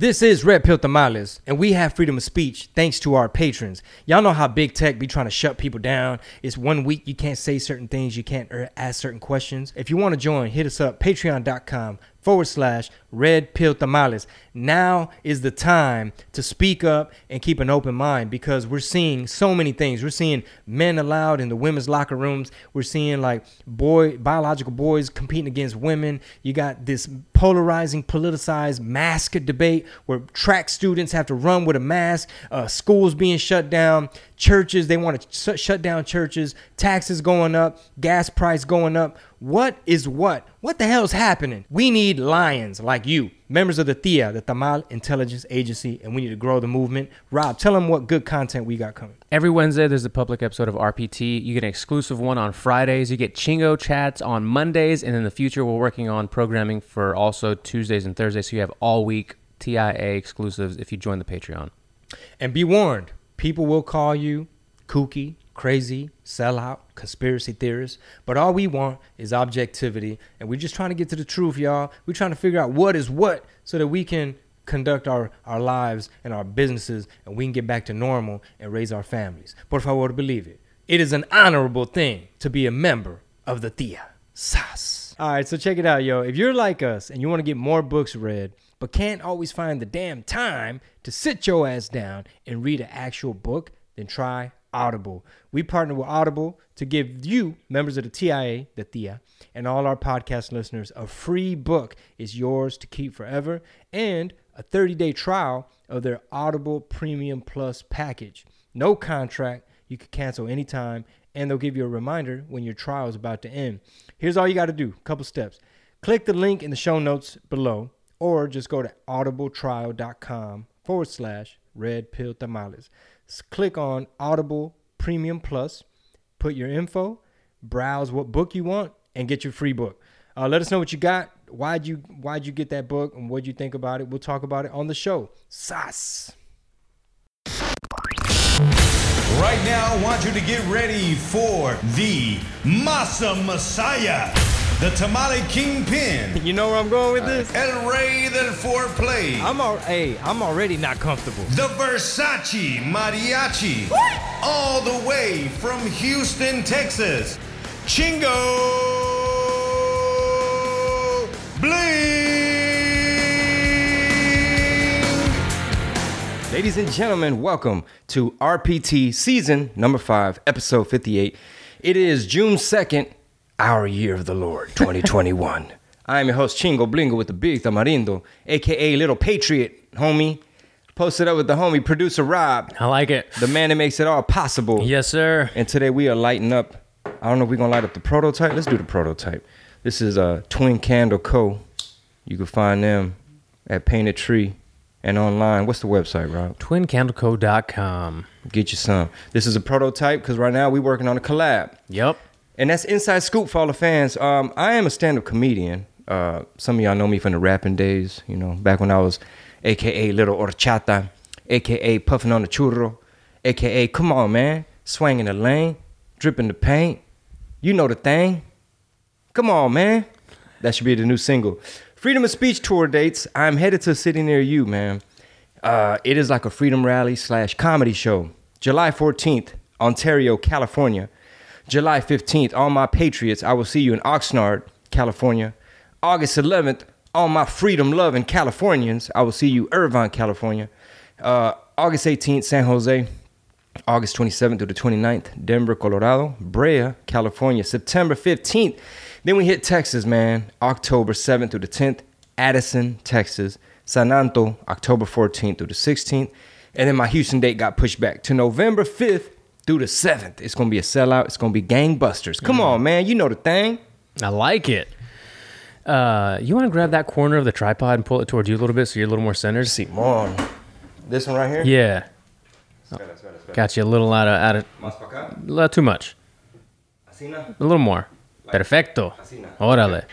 This is Red Pill Tamales, and we have freedom of speech thanks to our patrons. Y'all know how big tech be trying to shut people down. It's one week you can't say certain things, you can't er, ask certain questions. If you want to join, hit us up, patreon.com forward slash red pill tamales. Now is the time to speak up and keep an open mind because we're seeing so many things. We're seeing men allowed in the women's locker rooms. We're seeing like boy biological boys competing against women. You got this polarizing, politicized mask debate where track students have to run with a mask. Uh, schools being shut down. Churches they want to shut down churches. Taxes going up. Gas price going up. What is what? What the hell's happening? We need lions like you, members of the TIA, the Tamal Intelligence Agency, and we need to grow the movement. Rob, tell them what good content we got coming. Every Wednesday, there's a public episode of RPT. You get an exclusive one on Fridays. You get Chingo chats on Mondays. And in the future, we're working on programming for also Tuesdays and Thursdays. So you have all week TIA exclusives if you join the Patreon. And be warned, people will call you kooky, crazy, sellout, conspiracy theorists. But all we want is objectivity. And we're just trying to get to the truth, y'all. We're trying to figure out what is what so that we can conduct our, our lives and our businesses and we can get back to normal and raise our families. Por favor, believe it. It is an honorable thing to be a member of the TIA. SAS. All right, so check it out, yo. If you're like us and you want to get more books read, but can't always find the damn time to sit your ass down and read an actual book, then try Audible. We partner with Audible to give you, members of the TIA, the TIA, and all our podcast listeners, a free book is yours to keep forever and a 30 day trial of their Audible Premium Plus package. No contract. You can cancel anytime, and they'll give you a reminder when your trial is about to end. Here's all you got to do a couple steps. Click the link in the show notes below, or just go to audibletrial.com forward slash red pill tamales click on Audible Premium Plus, put your info, browse what book you want, and get your free book. Uh, let us know what you got. Why'd you Why'd you get that book, and what'd you think about it? We'll talk about it on the show. Sas. Right now, I want you to get ready for the Masa Messiah. The Tamale Kingpin. You know where I'm going with this? El Rey del Foreplay. I'm al- hey, I'm already not comfortable. The Versace Mariachi. What? All the way from Houston, Texas. Chingo Bling. Ladies and gentlemen, welcome to RPT season number five, episode 58. It is June 2nd, our year of the Lord, 2021. I am your host, Chingo Blingo with the Big Tamarindo, aka Little Patriot, homie. Posted up with the homie producer Rob, I like it. the man that makes it all possible. Yes, sir. And today we are lighting up. I don't know if we're gonna light up the prototype. Let's do the prototype. This is a Twin Candle Co. You can find them at Painted Tree and online. What's the website, Rob? TwinCandleCo.com. Get you some. This is a prototype because right now we're working on a collab. Yep. And that's inside scoop for all the fans. Um, I am a stand-up comedian. Uh, some of y'all know me from the rapping days. You know, back when I was, AKA Little Horchata, AKA puffing on the churro, AKA Come on man, swinging the lane, dripping the paint. You know the thing. Come on man. That should be the new single. Freedom of Speech tour dates. I'm headed to a city near you, man. Uh, it is like a freedom rally slash comedy show. July 14th, Ontario, California. July 15th, all my patriots, I will see you in Oxnard, California. August 11th, all my freedom loving Californians, I will see you Irvine, California. Uh, August 18th, San Jose. August 27th through the 29th, Denver, Colorado. Brea, California. September 15th. Then we hit Texas, man. October 7th through the 10th, Addison, Texas. San Anto, October 14th through the 16th. And then my Houston date got pushed back to November 5th through the 7th. It's going to be a sellout. It's going to be gangbusters. Come on, man. You know the thing. I like it. Uh, you want to grab that corner of the tripod and pull it towards you a little bit so you're a little more centered? Simon. This one right here? Yeah. Got you a little out of out of Más pa acá. a little too much. A little more. Perfecto. Órale.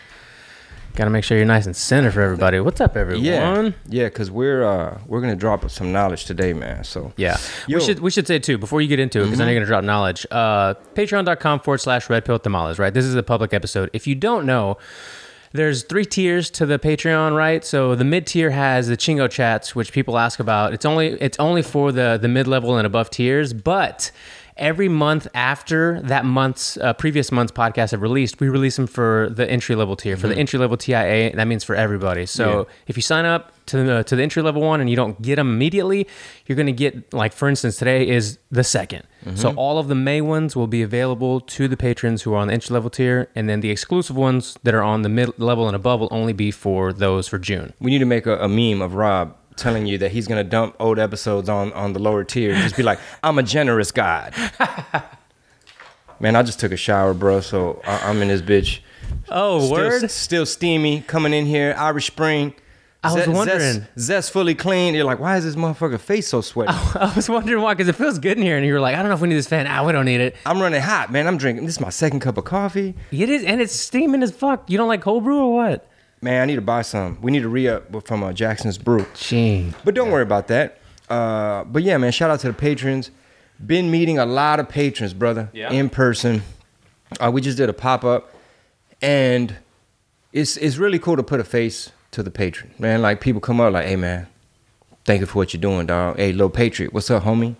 Got to make sure you're nice and center for everybody. What's up, everyone? Yeah, yeah, because we're uh we're gonna drop some knowledge today, man. So Yeah. Yo. Mm-hmm. We should we should say too before you get into it because I know you're gonna drop knowledge. Uh, Patreon.com forward slash Red Pill Tamales. Right. This is a public episode. If you don't know, There's three tiers to the Patreon, right? So the mid tier has the Chingo chats, which people ask about. It's only it's only for the the mid level and above tiers, but every month after that month's uh, previous month's podcast have released, we release them for the entry level tier. For the entry level TIA, that means for everybody. So if you sign up to the to the entry level one and you don't get them immediately, you're going to get like for instance today is the 2nd So all of the May ones will be available to the patrons who are on the entry level tier, and then the exclusive ones that are on the mid level and above will only be for those for June. We need to make a, a meme of Rob telling you that he's gonna dump old episodes on on the lower tier. Just be like, I'm a generous God. Man, I just took a shower, bro. So I, I'm in this bitch. Oh, Still, word! still steamy. Coming in here, Irish Spring. I was Zest- wondering. Zest, fully clean. You're like, why is this motherfucker face so sweaty? I was wondering why, because it feels good in here, and you were like, I don't know if we need this fan. Ah, we don't need it. I'm running hot, man. I'm drinking. This is my second cup of coffee. It is, and it's steaming as fuck. You don't like cold brew or what? Man, I need to buy some. We need to re up from uh, Jackson's Brew. Gee. But don't worry about that. Uh, but yeah, man, shout out to the patrons. Been meeting a lot of patrons, brother, Yeah. in person. Uh, we just did a pop up, and it's it's really cool to put a face to the patron, man. Like people come up like, "Hey, man, thank you for what you're doing, dog. Hey, little patriot, what's up, homie?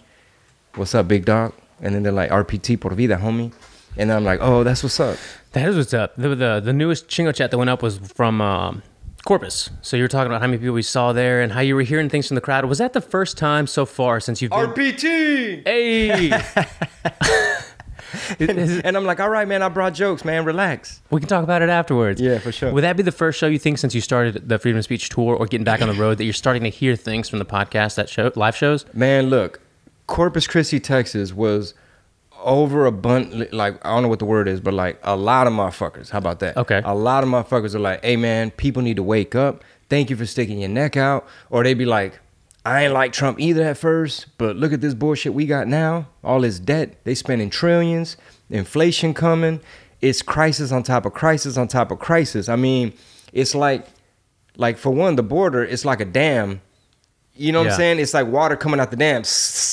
What's up, big dog?" And then they're like, "RPT por vida, homie." And I'm like, "Oh, that's what's up." That is what's up. The, the, the newest Chingo chat that went up was from um, Corpus. So you were talking about how many people we saw there and how you were hearing things from the crowd. Was that the first time so far since you've been? RPT. hey! And I'm like, "All right, man, I brought jokes, man. Relax." we can talk about it afterwards. Yeah, for sure. Would that be the first show you think since you started the Freedom of Speech tour or getting back on the road that you're starting to hear things from the podcast, that show, live shows? Man, look, Corpus Christi, Texas was over abundant. Like I don't know what the word is, but like a lot of motherfuckers. How about that? Okay. A lot of motherfuckers are like, "Hey, man, people need to wake up. Thank you for sticking your neck out." Or they'd be like, "I ain't like Trump either at first, but look at this bullshit we got now. All this debt. They spending trillions. Inflation coming. It's crisis on top of crisis on top of crisis. I mean, it's like, like for one, the border. It's like a dam you know what Yeah. I'm saying? It's like water coming out the dam.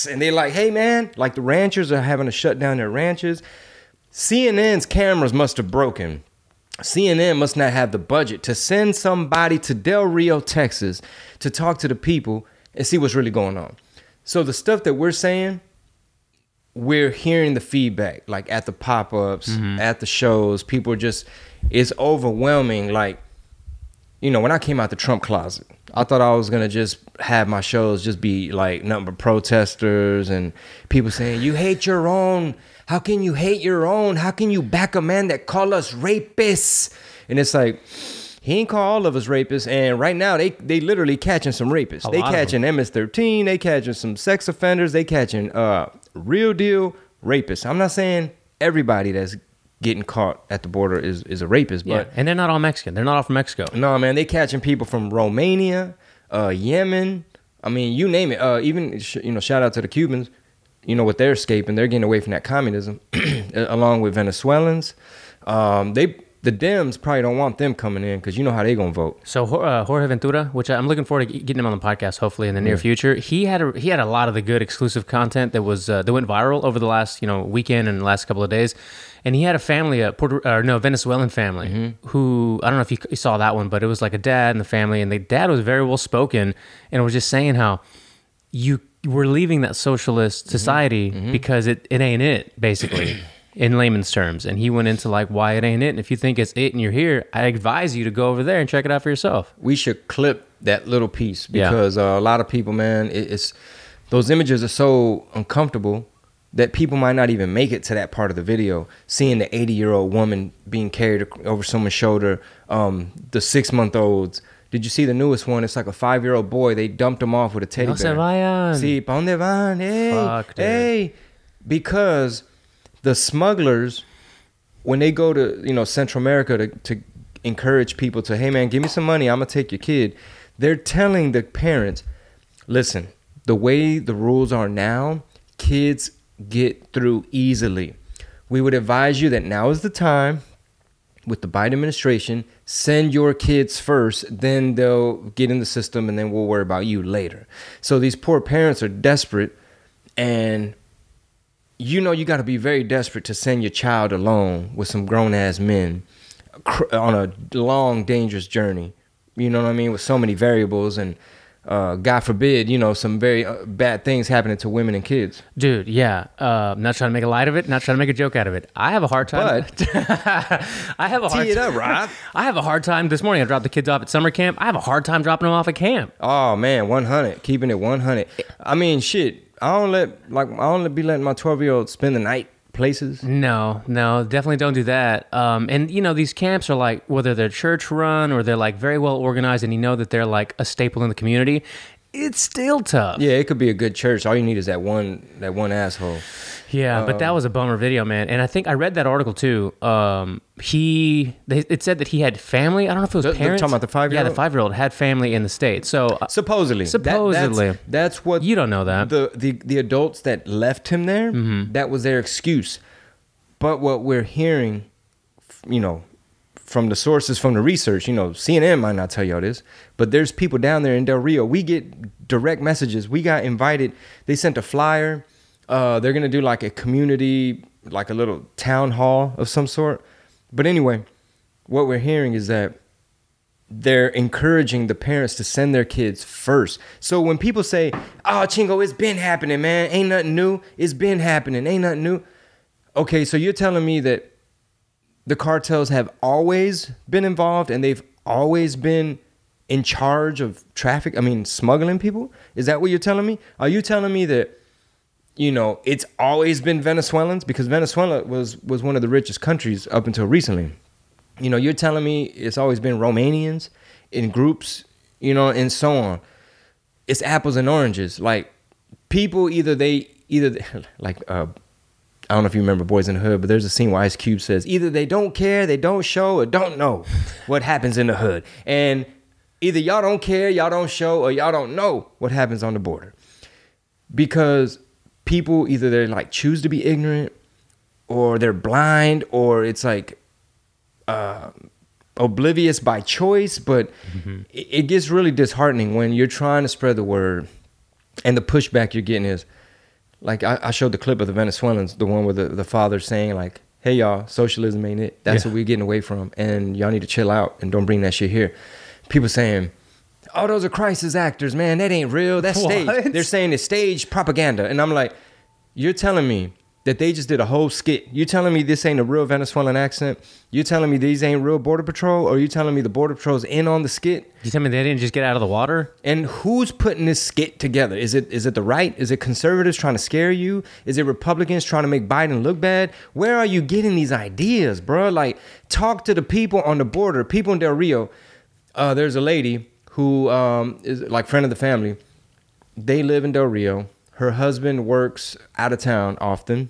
And they're like, hey, man, like the ranchers are having to shut down their ranches. CNN's cameras must have broken. CNN must not have the budget to send somebody to Del Rio, Texas to talk to the people and see what's really going on. So the stuff that we're saying, we're hearing the feedback like at the pop-ups, mm-hmm. at the shows. People are just it's overwhelming like you know, when I came out the Trump closet, I thought I was gonna just have my shows just be like nothing but protesters and people saying, You hate your own. How can you hate your own? How can you back a man that call us rapists? And it's like he ain't call all of us rapists, and right now they they literally catching some rapists. A they catching MS-13, they catching some sex offenders, they catching uh real deal rapists. I'm not saying everybody that's getting caught at the border is is a rapist, Yeah. but And they're not all Mexican. They're not all from Mexico. no, man, they catching people from Romania, uh, Yemen. I mean, you name it. Uh, even you know, shout out to the Cubans. You know what they're escaping? They're getting away from that communism, along with Venezuelans. Um, they the Dems probably don't want them coming in because you know how they're gonna vote. So uh, Jorge Ventura, which I'm looking forward to getting him on the podcast, hopefully in the near future. He had a, he had a lot of the good exclusive content that was uh, that went viral over the last you know weekend and the last couple of days, and he had a family, a Puerto or no Venezuelan family mm-hmm. who I don't know if you, you saw that one, but it was like a dad and the family, and the dad was very well spoken and was just saying how you were leaving that socialist mm-hmm. society mm-hmm. because it, it ain't it basically in layman's terms. And he went into like why it ain't it and if you think it's it and you're here i advise you to go over there and check it out for yourself. We should clip that little piece Yeah. because uh, a lot of people, man, it, it's those images are so uncomfortable that people might not even make it to that part of the video. Seeing the 80 year old woman being carried over someone's shoulder, um, the six month olds. Did you see the newest one? It's like a five year old boy. They dumped him off with a teddy No se bear. vayan. Pa donde van? Hey, Fuck, hey, because the smugglers when they go to you know Central America to, to encourage people to hey man give me some money I'm gonna take your kid they're telling the parents listen the way the rules are now kids get through easily we would advise you that now is the time with the Biden administration send your kids first then they'll get in the system and then we'll worry about you later so these poor parents are desperate and you know you got to be very desperate to send your child alone with some grown ass men on a long, dangerous journey. You know what I mean? With so many variables and. Uh, God forbid, you know, some very uh, bad things happening to women and kids. Dude, yeah. Uh, not trying to make a light of it, not trying to make a joke out of it. I have a hard time. But I have a hard it time. up, Rob. I have a hard time. This morning, I dropped the kids off at summer camp. I have a hard time dropping them off at camp. Oh man, one hundred, keeping it one hundred. I mean, shit. I don't let like I don't be letting my twelve year old spend the night places. No, no, definitely don't do that. Um, and you know, these camps are like whether they're church run or they're like very well organized, and you know that they're like a staple in the community. It's still tough. Yeah, it could be a good church. All you need is that one that one asshole. Yeah, but that was a bummer video, man. And I think I read that article too. Um, he they, it said that he had family. I don't know if it was The- parents. talking about the five-year-old? Yeah, the five year old had family in the state. So uh, Supposedly. That- Supposedly. that's, that's what you don't know that. the, the the adults that left him there. Mm-hmm. That was their excuse. But what we're hearing, you know, from the sources from the research, you know, CNN might not tell y'all this, but there's people down there in Del Rio. We get direct messages. We got invited. They sent a flyer. Uh, they're gonna do like a community, like a little town hall of some sort. But anyway, what we're hearing is that they're encouraging the parents to send their kids first. So when people say, "Oh, Chingo, it's been happening, man. Ain't nothing new. It's been happening. Ain't nothing new." Okay, so you're telling me that the cartels have always been involved and they've always been in charge of traffic, I mean, smuggling people? Is that what you're telling me? Are you telling me that you know, it's always been Venezuelans because Venezuela was was one of the richest countries up until recently. You know, you're telling me it's always been Romanians in groups, you know, and so on. It's apples and oranges. Like people either they either like uh I don't know if you remember Boys in the Hood, but there's a scene where Ice Cube says either they don't care, they don't show, or don't know what happens in the hood. And either y'all don't care, y'all don't show, or y'all don't know what happens on the border. Because people either they like choose to be ignorant or they're blind or it's like uh, oblivious by choice but it, it gets really disheartening when you're trying to spread the word and the pushback you're getting is like I, I showed the clip of the Venezuelans, the one with the, the father saying like, "Hey y'all, socialism ain't it. That's Yeah. what we're getting away from, and y'all need to chill out and don't bring that shit here." People saying, "Oh, those are crisis actors, man. That ain't real. That's stage." What? They're saying it's stage propaganda, and I'm like, "You're telling me." That they just did a whole skit. You're telling me this ain't a real Venezuelan accent? You're telling me these ain't real border patrol? Or you telling me the border patrol's in on the skit? You tell me they didn't just get out of the water? And who's putting this skit together? Is it is it the right? Is it conservatives trying to scare you? Is it Republicans trying to make Biden look bad? Where are you getting these ideas, bro? Like, talk to the people on the border, people in Del Rio. Uh, there's a lady who um, is like friend of the family. They live in Del Rio. Her husband works out of town often.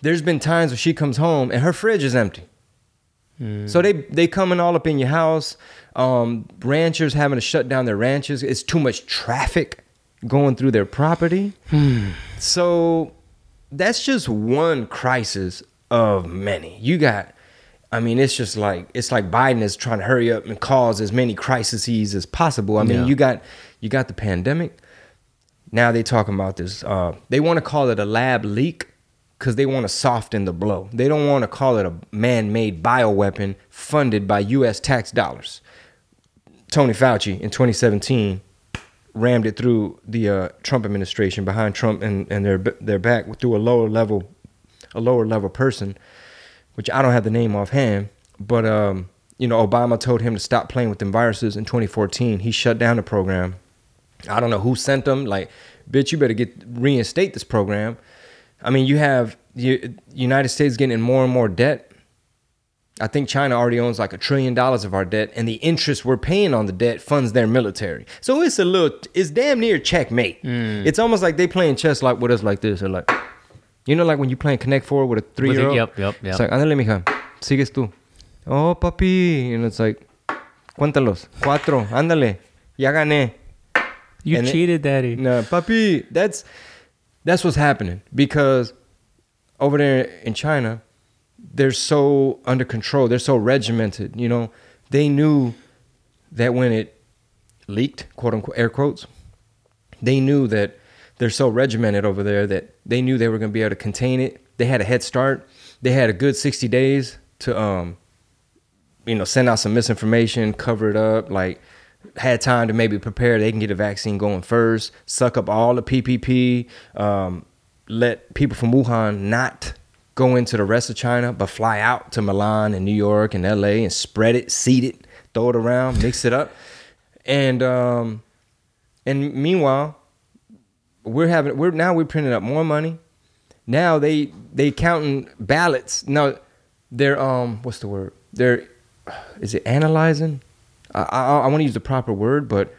There's been times where she comes home and her fridge is empty. So they they coming all up in your house. Um, ranchers having to shut down their ranches. It's too much traffic going through their property. So that's just one crisis of many. You got, I mean, it's just like it's like Biden is trying to hurry up and cause as many crises as possible. I mean, Yeah. you got you got the pandemic. Now they talking about this. Uh, they want to call it a lab leak because they want to soften the blow. They don't want to call it a man-made bioweapon funded by U.S. tax dollars. Tony Fauci in 2017 rammed it through the uh, Trump administration behind Trump and, and their their back through a lower level a lower level person, which I don't have the name offhand, but um, you know Obama told him to stop playing with them viruses in 2014. He shut down the program. I don't know who sent them. Like, bitch, you better get reinstate this program. I mean, you have the United States getting in more and more debt. I think China already owns like a trillion dollars of our debt, and the interest we're paying on the debt funds their military. So it's a little, it's damn near checkmate. It's almost like they playing chess like with us like this. They're like, you know, like when you playing Connect Four with a three year old. yep, yep, yep. It's like, ándale, mija, sigues tú. Oh, papi, and it's like, cuéntalos, cuatro, ándale, ya gané. You And it- cheated, Daddy. No, papi, that's that's what's happening because over there in China, they're so under control. They're so regimented. You know, they knew that when it leaked, quote unquote, air quotes, they knew that they're so regimented over there that they knew they were going to be able to contain it. They had a head start. They had a good 60 days to um you know, send out some misinformation, cover it up, like had time to maybe prepare. They can get a vaccine going first, suck up all the PPE, um, let people from Wuhan not go into the rest of China, but fly out to Milan and New York and LA and spread it, seed it, throw it around, mix it up, and um, and meanwhile, we're having we're now we're printing up more money. Now they they counting ballots. Now they're um what's the word? They're is it analyzing? I I, I want to use the proper word, but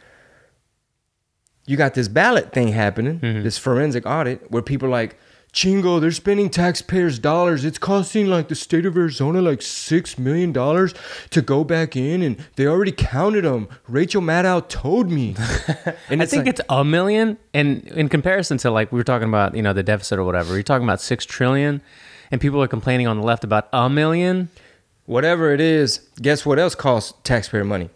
you got this ballot thing happening, this forensic audit where people like, Chingo, they're spending taxpayers' dollars. It's costing like the state of Arizona like six million dollars to go back in, and they already counted them. Rachel Maddow told me, and I think like, it's a million, and in comparison to like we were talking about, you know, the deficit or whatever, you're talking about six trillion, and people are complaining on the left about a million. whatever it is. Guess what else costs taxpayer money?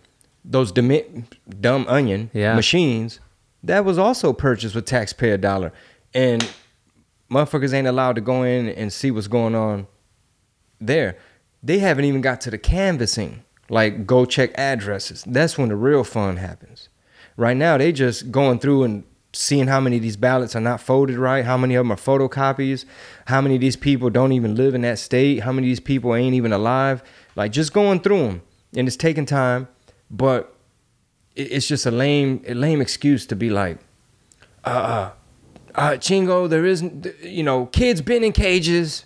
Those demi- Dominion Yeah. machines that was also purchased with taxpayer dollar, and motherfuckers ain't allowed to go in and see what's going on there. They haven't even got to the canvassing. Like go check addresses. That's when the real fun happens. Right now they just going through and seeing how many of these ballots are not folded right, how many of them are photocopies, how many of these people don't even live in that state, how many of these people ain't even alive. Like just going through them, and it's taking time, but it's just a lame, a lame excuse to be like, uh, uh, Chingo, there isn't, you know, kids been in cages.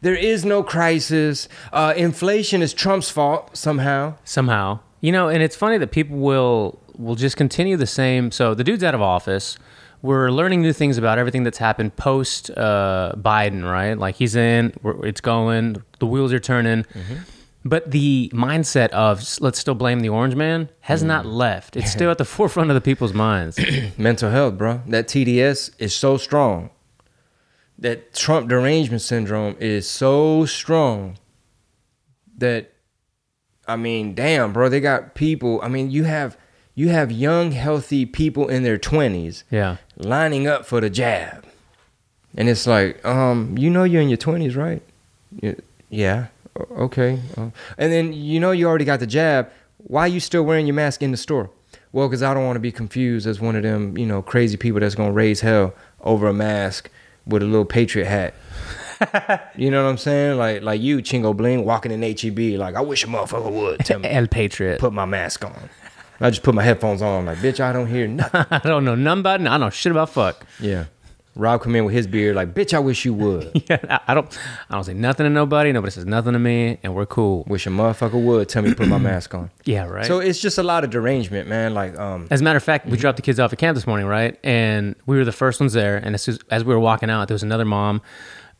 There is no crisis. Uh, inflation is Trump's fault somehow. somehow. You know, and it's funny that people will will just continue the same. So the dude's out of office. We're learning new things about everything that's happened post uh, Biden, right? Like he's in, we're, it's going, the wheels are turning. But the mindset of let's still blame the orange man has not left. It's still at the forefront of the people's minds. Mental health, bro. That TDS is so strong. That Trump derangement syndrome is so strong that, I mean, damn, bro. They got people. I mean, you have you have young, healthy people in their twenties yeah. lining up for the jab. And it's like, um, you know you're in your 20s, right? Yeah. Okay. Uh, And then you know you already got the jab. Why are you still wearing your mask in the store? Well, because I don't want to be confused as one of them, you know, crazy people that's going to raise hell over a mask with a little patriot hat. you know what I'm saying? Like like you, Chingo Bling, walking in HEB. Like, I wish a motherfucker would tell me El Patriot. put my mask on. I just put my headphones on. Like, bitch, I don't hear nothing. I don't know nothing about it. I don't know shit about fuck. Yeah. Rob come in with his beard like, bitch, I wish you would. Yeah, I, I don't. I don't say nothing to nobody. Nobody says nothing to me, and we're cool. wish a motherfucker would tell me to put my mask on. Yeah, right. So it's just a lot of derangement, man. Like, um, As a matter of fact, we dropped the kids off at camp this morning, right? And we were the first ones there. And as, soon as, we were walking out, there was another mom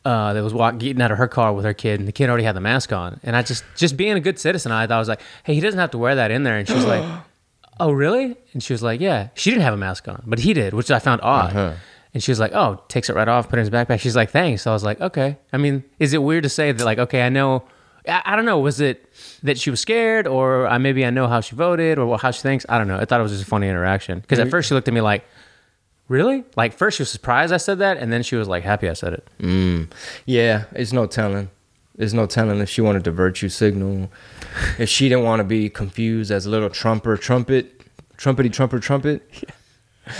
uh, that was walk, getting out of her car with her kid, and the kid already had the mask on. And I just, just being a good citizen, I thought I was like, hey, he doesn't have to wear that in there. And she's like, oh, really? And she was like, yeah. She didn't have a mask on, but he did, which I found odd. And she was like, oh, takes it right off, put it in his backpack. She's like, thanks. So I was like, okay. I mean, is it weird to say that, like, okay, I know. I, I don't know. Was it that she was scared, or I, maybe I know how she voted, or how she thinks? I don't know. I thought it was just a funny interaction because at first she looked at me like, "Really?" Like first she was surprised I said that, and then she was like happy I said it. Mm. yeah, it's no telling. There's no telling if she wanted to virtue signal, if she didn't want to be confused as a little trumper, trumpet, trumpety trumper, trumpet.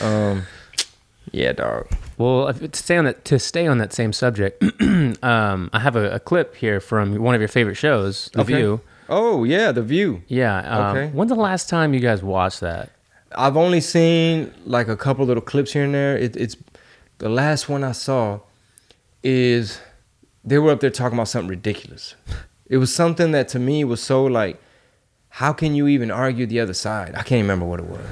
Um, yeah, dog. Well, to stay on that to stay on that same subject, um, I have a, a clip here from one of your favorite shows, The Okay. View. Oh yeah, The View. Yeah. Um, Okay. When's the last time you guys watched that? I've only seen like a couple little clips here and there. It, it's the last one I saw is they were up there talking about something ridiculous. It was something that to me was so like, how can you even argue the other side? I can't remember what it was.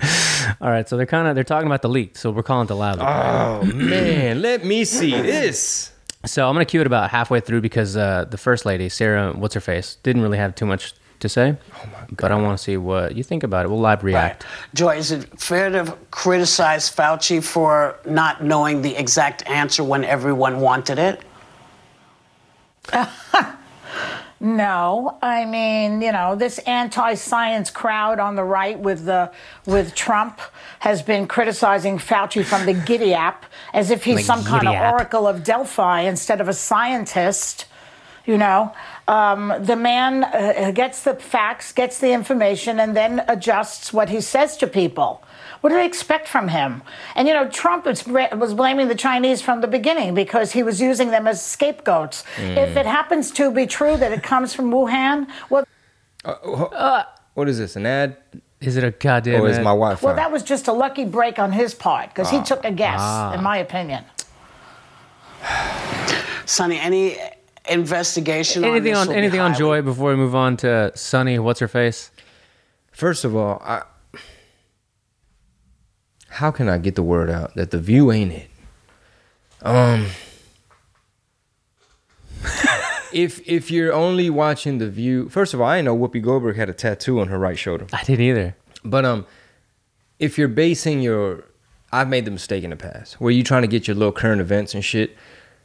All right, so they're kind of they're talking about the leak, so we're calling it the lab leak. Oh man, let me see this. So I'm gonna cue it about halfway through because uh, the first lady, Sarah, what's her face, didn't really have too much to say. Oh my god! But I want to see what you think about it. We'll live react. Joy, is it fair to criticize Fauci for not knowing the exact answer when everyone wanted it? No, I mean, you know, this anti-science crowd on the right with the with Trump has been criticizing Fauci from the Giddy app as if he's The some kind of app. oracle of Delphi instead of a scientist. You know, um, the man uh, gets the facts, gets the information, and then adjusts what he says to people. What do they expect from him? And you know, Trump was, was blaming the Chinese from the beginning because he was using them as scapegoats. If hmm. it happens to be true that it comes from Wuhan, well, uh, uh, What is this? An ad? Is it a goddamn? or is ad? my Wi-Fi? well, that was just a lucky break on his part because he ah. took a guess, ah. in my opinion. Sonny, any investigation anything on on this will be anything on Joy before we move on to Sonny? What's her face? First of all, I, how can I get the word out that the view ain't it? Um, if if you're only watching the view, first of all, I didn't know Whoopi Goldberg had a tattoo on her right shoulder. I didn't either. But um, if you're basing your, I've made the mistake in the past where you're trying to get your little current events and shit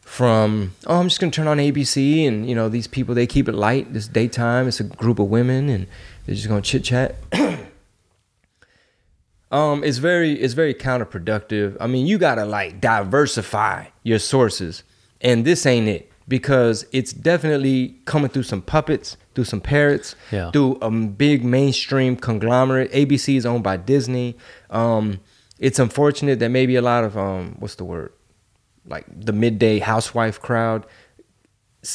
from, oh, I'm just gonna turn on ABC and you know these people they keep it light. This daytime, it's a group of women and they're just gonna chit chat. um, it's very it's very counterproductive. I mean, you gotta like diversify your sources, and this ain't it because it's definitely coming through some puppets, through some parrots, Yeah. through a big mainstream conglomerate. ABC is owned by Disney. Um, it's unfortunate that maybe a lot of um, what's the word, like the midday housewife crowd,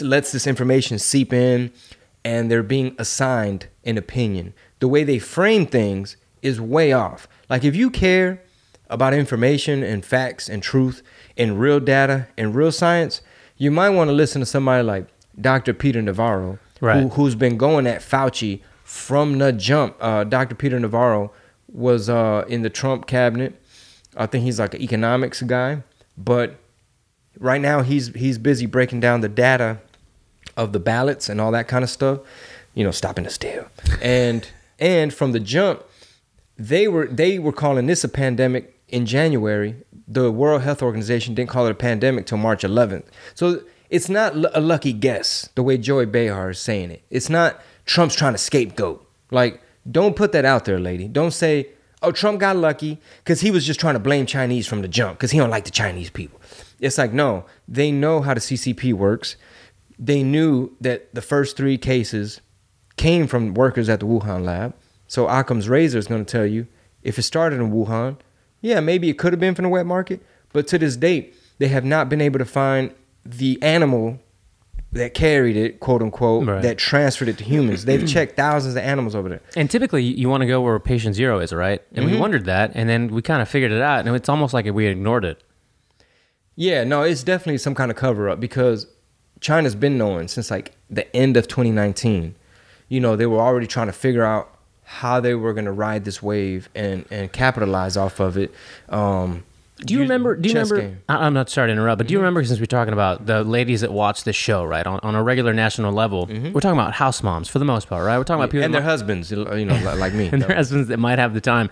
lets this information seep in, and they're being assigned an opinion. The way they frame things is way off. Like if you care about information and facts and truth and real data and real science, you might want to listen to somebody like Dr. Peter Navarro, Right. who, who's been going at Fauci from the jump. Uh, Dr. Peter Navarro was uh, in the Trump cabinet. I think he's like an economics guy, but right now he's he's busy breaking down the data of the ballots and all that kind of stuff. You know, stopping the steal. And and from the jump, they were they were calling this a pandemic in January. The World Health Organization didn't call it a pandemic till March 11th. So it's not l- a lucky guess the way Joy Behar is saying it. It's not Trump's trying to scapegoat. Like, don't put that out there, lady. Don't say, "Oh, Trump got lucky because he was just trying to blame Chinese from the jump because he don't like the Chinese people." It's like no, they know how the CCP works. They knew that the first three cases came from workers at the Wuhan lab. So Occam's razor is going to tell you if it started in Wuhan, yeah, maybe it could have been from the wet market, but to this date, they have not been able to find the animal that carried it, quote unquote, Right. that transferred it to humans. They've checked thousands of animals over there. And typically, you want to go where patient zero is, right? And Mm-hmm. we wondered that, and then we kind of figured it out, and it's almost like we ignored it. Yeah, no, it's definitely some kind of cover up because China's been knowing since like the end of 2019. You know, they were already trying to figure out how they were going to ride this wave and and capitalize off of it. Um, Do you remember? Do you remember? game. I- I'm not sorry to interrupt, but do you remember since we're talking about the ladies that watch this show, right, on, on a regular national level, we're talking about house moms for the most part, right? We're talking about people and that their husbands, you know, like me. and their husbands that might have the time.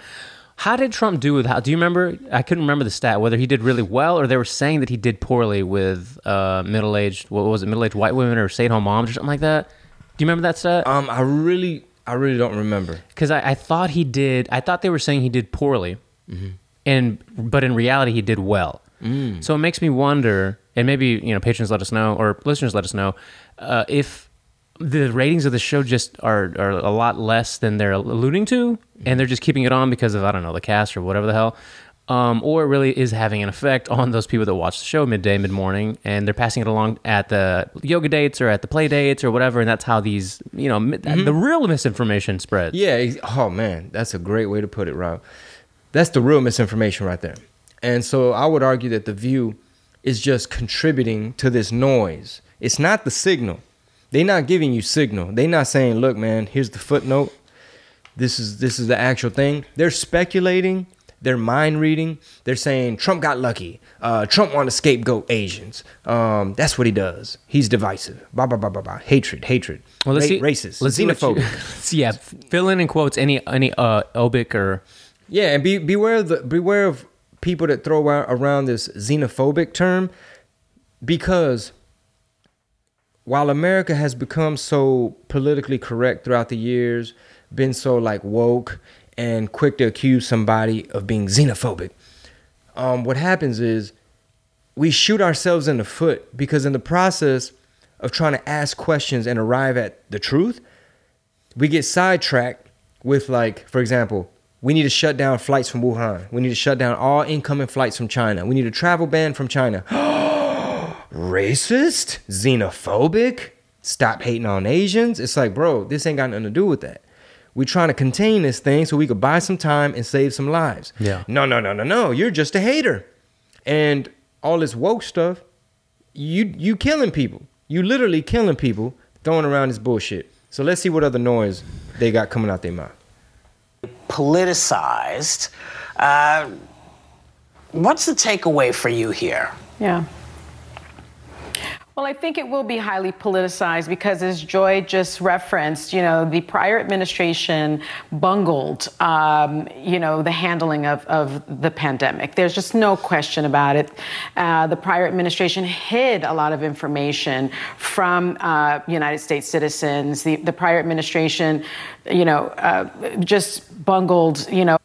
How did Trump do with how? Do you remember? I couldn't remember the stat whether he did really well or they were saying that he did poorly with uh, middle-aged. What was it? Middle-aged white women or stay-at-home moms or something like that. Do you remember that stat? Um, I really, I really don't remember. Because I, I thought he did. I thought they were saying he did poorly, mm-hmm. and but in reality he did well. Mm. So it makes me wonder, and maybe you know, patrons let us know or listeners let us know uh, if the ratings of the show just are are a lot less than they're alluding to, and mm-hmm. they're just keeping it on because of I don't know the cast or whatever the hell. Um, or it really is having an effect on those people that watch the show midday, mid morning, and they're passing it along at the yoga dates or at the play dates or whatever, and that's how these, you know, mi- the real misinformation spreads. Yeah. Oh man, that's a great way to put it, Rob. That's the real misinformation right there. And so I would argue that the View is just contributing to this noise. It's not the signal. They're not giving you signal. They're not saying, "Look, man, here's the footnote. This is this is the actual thing." They're speculating. They're mind reading. They're saying Trump got lucky. Uh, Trump want to scapegoat Asians. Um, that's what he does. He's divisive. Blah blah blah blah blah. Hatred, hatred. Well, let's Ra- see, racist. Let's see what you- xenophobic. yeah, fill in in quotes any any uh obic or Yeah, and be beware of the beware of people that throw ar- around this xenophobic term because while America has become so politically correct throughout the years, been so like woke and quick to accuse somebody of being xenophobic, um, what happens is we shoot ourselves in the foot because in the process of trying to ask questions and arrive at the truth, we get sidetracked with like, for example, we need to shut down flights from Wuhan. We need to shut down all incoming flights from China. We need a travel ban from China. Racist? Xenophobic? Stop hating on Asians? It's like, bro, this ain't got nothing to do with that. We're trying to contain this thing so we could buy some time and save some lives. Yeah. No, no, no, no, no. You're just a hater. And all this woke stuff, you you killing people. You literally killing people throwing around this bullshit. So let's see what other noise they got coming out their mouth. politicized. Uh, what's the takeaway for you here? Yeah. Well, I think it will be highly politicized because, as Joy just referenced, you know, the prior administration bungled, um, you know, the handling of, of the pandemic. There's just no question about it. Uh, the prior administration hid a lot of information from uh, United States citizens. The, the prior administration, you know, uh, just bungled, you know,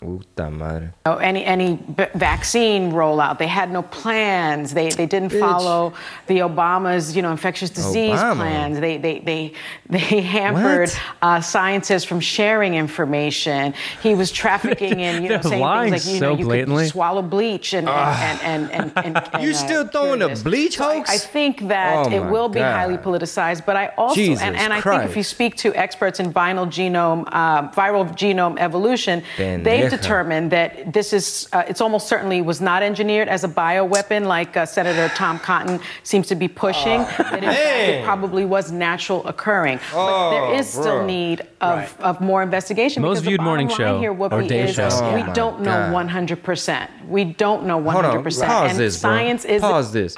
Puta madre. know, any any b- vaccine rollout. They had no plans. They they didn't Bitch. follow the Obama's you know infectious disease Obama. plans. They they they they hampered uh, scientists from sharing information. He was trafficking in you know saying things like you so know you blatantly. could swallow bleach and and and and, and, and, You uh, still throwing a bleach So I- hoax? I, think that Oh it will be highly politicized. But I also Jesus and, and I think if you speak to experts in viral genome uh, viral genome evolution, they've Pendeja. determined that this is, uh, it's almost certainly was not engineered as a bioweapon like uh, Senator Tom Cotton seems to be pushing. that in fact it probably was natural occurring. but there is still need of, of more investigation. Most because the viewed morning show here, or Whoopi, day is show. Oh we don't know God. 100%. We don't know 100%. Hold on. Pause and this, bro. science is Pause this.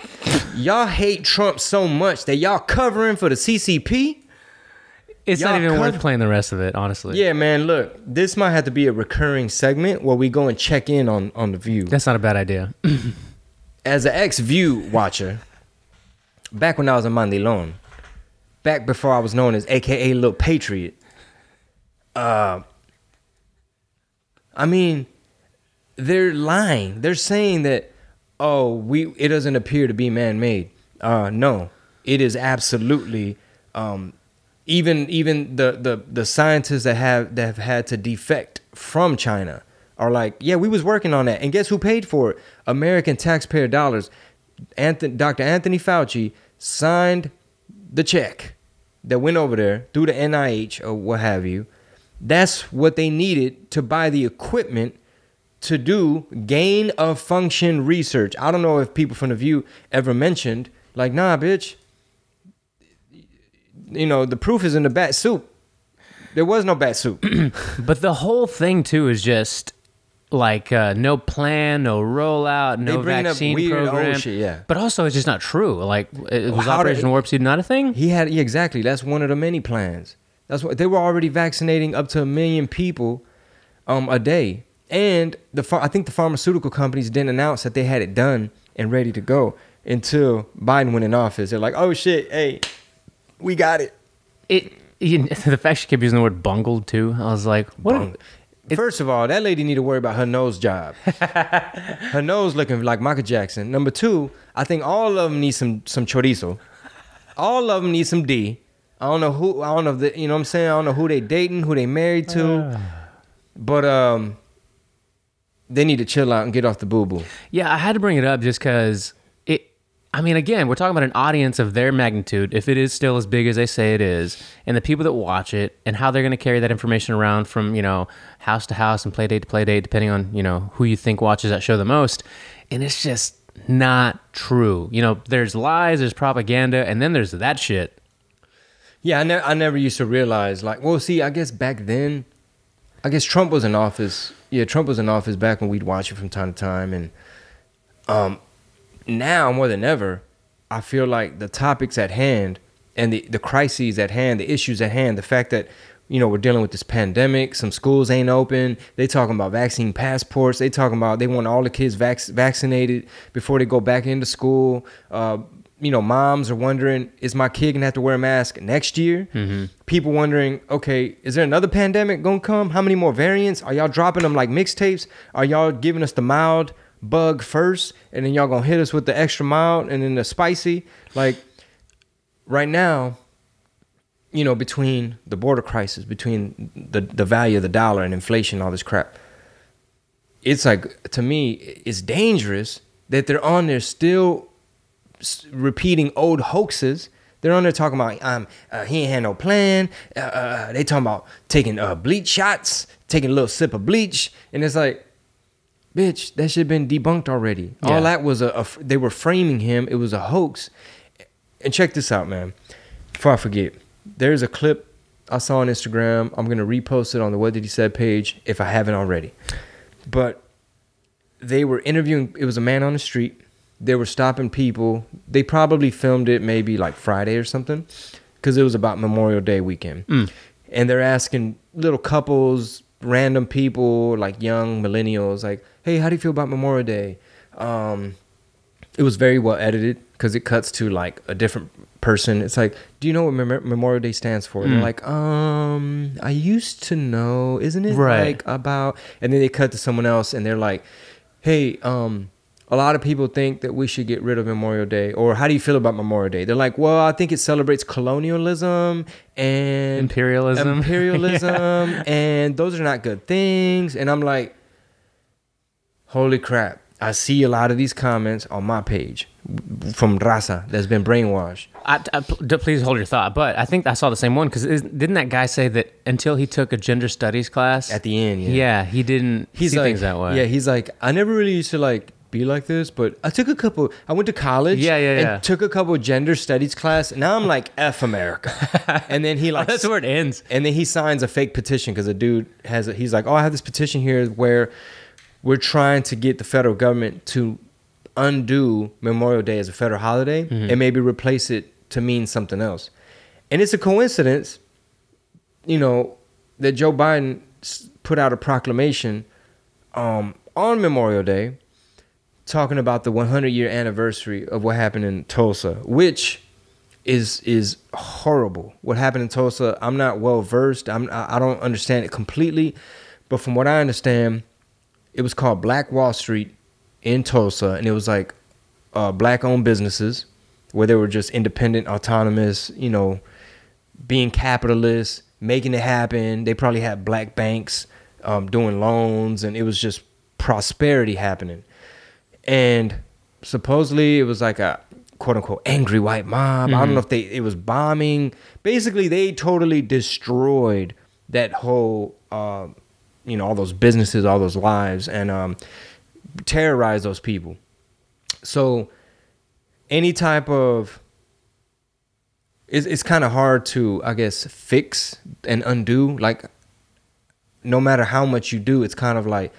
Y'all hate Trump so much that y'all covering for the CCP? It's not even worth playing the rest of it, honestly. Yeah, man. Look, this might have to be a recurring segment where we go and check in on on the view. That's not a bad idea. As an ex View watcher, back when I was a Mandilon, back before I was known as AKA Little Patriot, uh, I mean, they're lying. They're saying that, oh, we it doesn't appear to be man made. Uh, no, it is absolutely. Um, even even the, the the scientists that have that have had to defect from China are like, yeah, we was working on that, and guess who paid for it? American taxpayer dollars. Anthony, Dr. Anthony Fauci signed the check that went over there through the NIH or what have you. That's what they needed to buy the equipment to do gain of function research. I don't know if people from the View ever mentioned, like, nah, bitch. You know, the proof is in the bat soup. There was no bat soup. But the whole thing too is just like uh, no plan, no rollout, no vaccine old program. shit, yeah. But also, it's just not true. Like, it was How did- Operation Warp Speed not a thing? He had yeah, exactly. That's one of the many plans. That's what they were already vaccinating up to a million people um, a day. And the I think the pharmaceutical companies didn't announce that they had it done and ready to go until Biden went in office. They're like, "Oh shit, hey, we got it." It. You, the fact she kept using the word bungled too. I was like, what? Bung- First of all, that lady need to worry about her nose job. her nose looking like Michael Jackson. Number two, I think all of them need some some chorizo. All of them need some D. I don't know who. I don't know if the, you know what I'm saying. I don't know who they dating, who they married to, but um, they need to chill out and get off the boo boo. Yeah, I had to bring it up just because it. I mean, again, we're talking about an audience of their magnitude, if it is still as big as they say it is, and the people that watch it, and how they're going to carry that information around from you know house to house and play date to play date, depending on you know who you think watches that show the most, and it's just not true. You know, there's lies, there's propaganda, and then there's that shit. Yeah, I, ne- I never used to realize like, well, see, I guess back then, I guess Trump was in office. Yeah, Trump was in office back when we'd watch it from time to time, and um, now more than ever, I feel like the topics at hand and the the crises at hand, the issues at hand, the fact that you know we're dealing with this pandemic, some schools ain't open. They talking about vaccine passports. They talking about they want all the kids vac- vaccinated before they go back into school. Uh, you know, moms are wondering, is my kid gonna have to wear a mask next year? People wondering, okay, is there another pandemic gonna come? How many more variants? Are y'all dropping them like mixtapes? Are y'all giving us the mild bug first, and then y'all gonna hit us with the extra mild and then the spicy? Like, right now, you know, between the border crisis, between the the value of the dollar and inflation, all this crap, it's like to me, it's dangerous that they're on there still repeating old hoaxes. They're on there talking about um uh, he ain't had no plan. Uh, uh, they talking about taking uh, bleach shots, taking a little sip of bleach, and it's like, bitch, that should have been debunked already. Yeah. All that was a—they were framing him. It was a hoax. And check this out, man. Before I forget, there's a clip I saw on Instagram. I'm gonna repost it on the What Did He Said page if I haven't already. But they were interviewing. It was a man on the street. They were stopping people. They probably filmed it maybe like Friday or something, because it was about Memorial Day weekend. Mm. And they're asking little couples, random people, like young millennials, like, "Hey, how do you feel about Memorial Day?" Um, it was very well edited because it cuts to like a different person. It's like, do you know what Mem- Memorial Day stands for? They're like, um, I used to know, isn't it Right. like about? And then they cut to someone else, and they're like, hey, um, a lot of people think that we should get rid of Memorial Day, or how do you feel about Memorial Day? They're like, well, I think it celebrates colonialism and Imperialism. imperialism, and those are not good things. And I'm like, holy crap! I see a lot of these comments on my page from Raza that's been brainwashed. I, I- please hold your thought. But I think I saw the same one because didn't that guy say that until he took a gender studies class At the end, yeah. yeah, he didn't He's see like, things that way. Yeah, he's like, I never really used to like be like this, but I took a couple. I went to college. Yeah, yeah, and yeah. Took a couple gender studies class. And now I'm like, f America. and then he like, That's where it ends. And then he signs a fake petition because a dude has. A, he's like, oh, I have this petition here where we're trying to get the federal government to undo Memorial Day as a federal holiday Mm-hmm. and maybe replace it to mean something else. And it's a coincidence, you know, that Joe Biden put out a proclamation um, on Memorial Day talking about the 100 year anniversary of what happened in Tulsa, which is is horrible. What happened in Tulsa, I'm not well versed. I'm I I don't understand it completely, but from what I understand, it was called Black Wall Street in Tulsa, and it was like uh, black owned businesses where they were just independent, autonomous, you know, being capitalists, making it happen. They probably had black banks um, doing loans, and it was just prosperity happening. And supposedly it was like a quote unquote angry white mob. I don't know if they it was bombing. Basically, they totally destroyed that whole, uh, you know, all those businesses, all those lives, and um, terrorized those people. So any type of it's, it's kind of hard to i guess fix and undo like no matter how much you do it's kind of like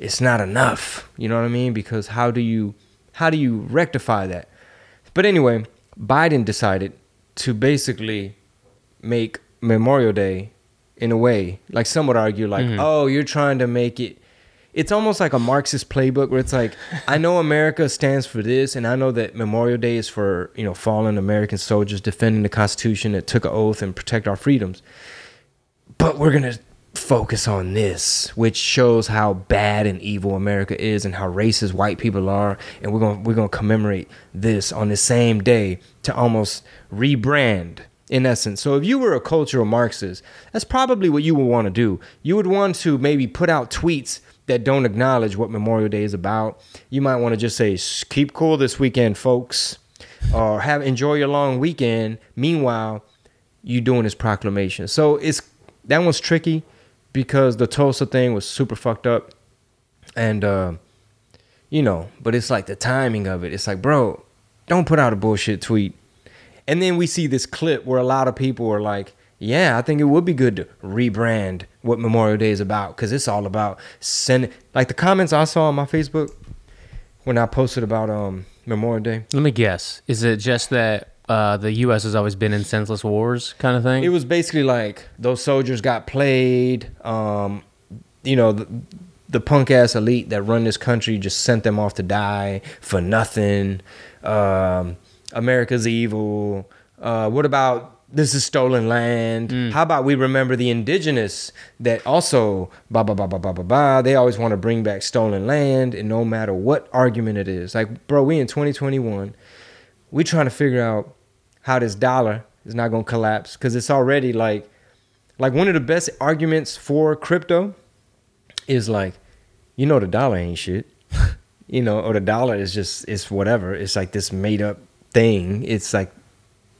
it's not enough you know what i mean because how do you how do you rectify that but anyway biden decided to basically make memorial day in a way like some would argue like mm-hmm. oh you're trying to make it it's almost like a Marxist playbook where it's like, I know America stands for this, and I know that Memorial Day is for you know fallen American soldiers defending the Constitution that took an oath and protect our freedoms. But we're gonna focus on this, which shows how bad and evil America is and how racist white people are, and we're gonna we're gonna commemorate this on the same day to almost rebrand in essence. So if you were a cultural Marxist, that's probably what you would want to do. You would want to maybe put out tweets that don't acknowledge what Memorial Day is about. You might want to just say, "Keep cool this weekend, folks," or "Have enjoy your long weekend." Meanwhile, you doing this proclamation. So it's that one's tricky because the Tulsa thing was super fucked up, and uh, you know, but it's like the timing of it. It's like, bro, don't put out a bullshit tweet. And then we see this clip where a lot of people are like, yeah, I think it would be good to rebrand what Memorial Day is about because it's all about sending. Like the comments I saw on my Facebook when I posted about um Memorial Day, Let me guess. Is it just that uh, the U.S. has always been in senseless wars, kind of thing? it was basically like those soldiers got played. Um, you know, the, the punk ass elite that run this country just sent them off to die for nothing. Um, America's evil. Uh, what about this is stolen land? How about we remember the indigenous that also ba ba ba ba ba ba ba. They always want to bring back stolen land, and no matter what argument it is, like bro, we in 2021, we trying to figure out how this dollar is not going to collapse because it's already like like one of the best arguments for crypto is like you know the dollar ain't shit you know or the dollar is just it's whatever it's like this made up thing it's like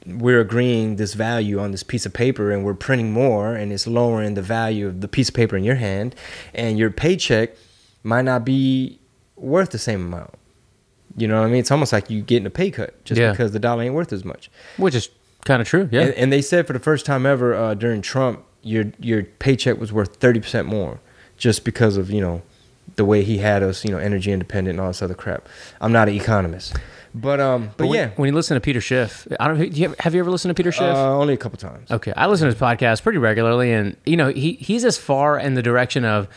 we're agreeing this value on this piece of paper and we're printing more and it's lowering the value of the piece of paper in your hand and your paycheck might not be worth the same amount you know what i mean it's almost like you're getting a pay cut just Yeah. because the dollar ain't worth as much Which is kind of true. Yeah. and, and they said for the first time ever uh, during Trump, your your paycheck was worth thirty percent more, just because of you know the way he had us, you know, energy independent and all this other crap. I'm not an economist, but um, but, when, yeah, when you listen to Peter Schiff, I don't. Do you have, have you ever listened to Peter Schiff? uh, only a couple times. Okay, I listen to his podcast pretty regularly, and you know he he's as far in the direction of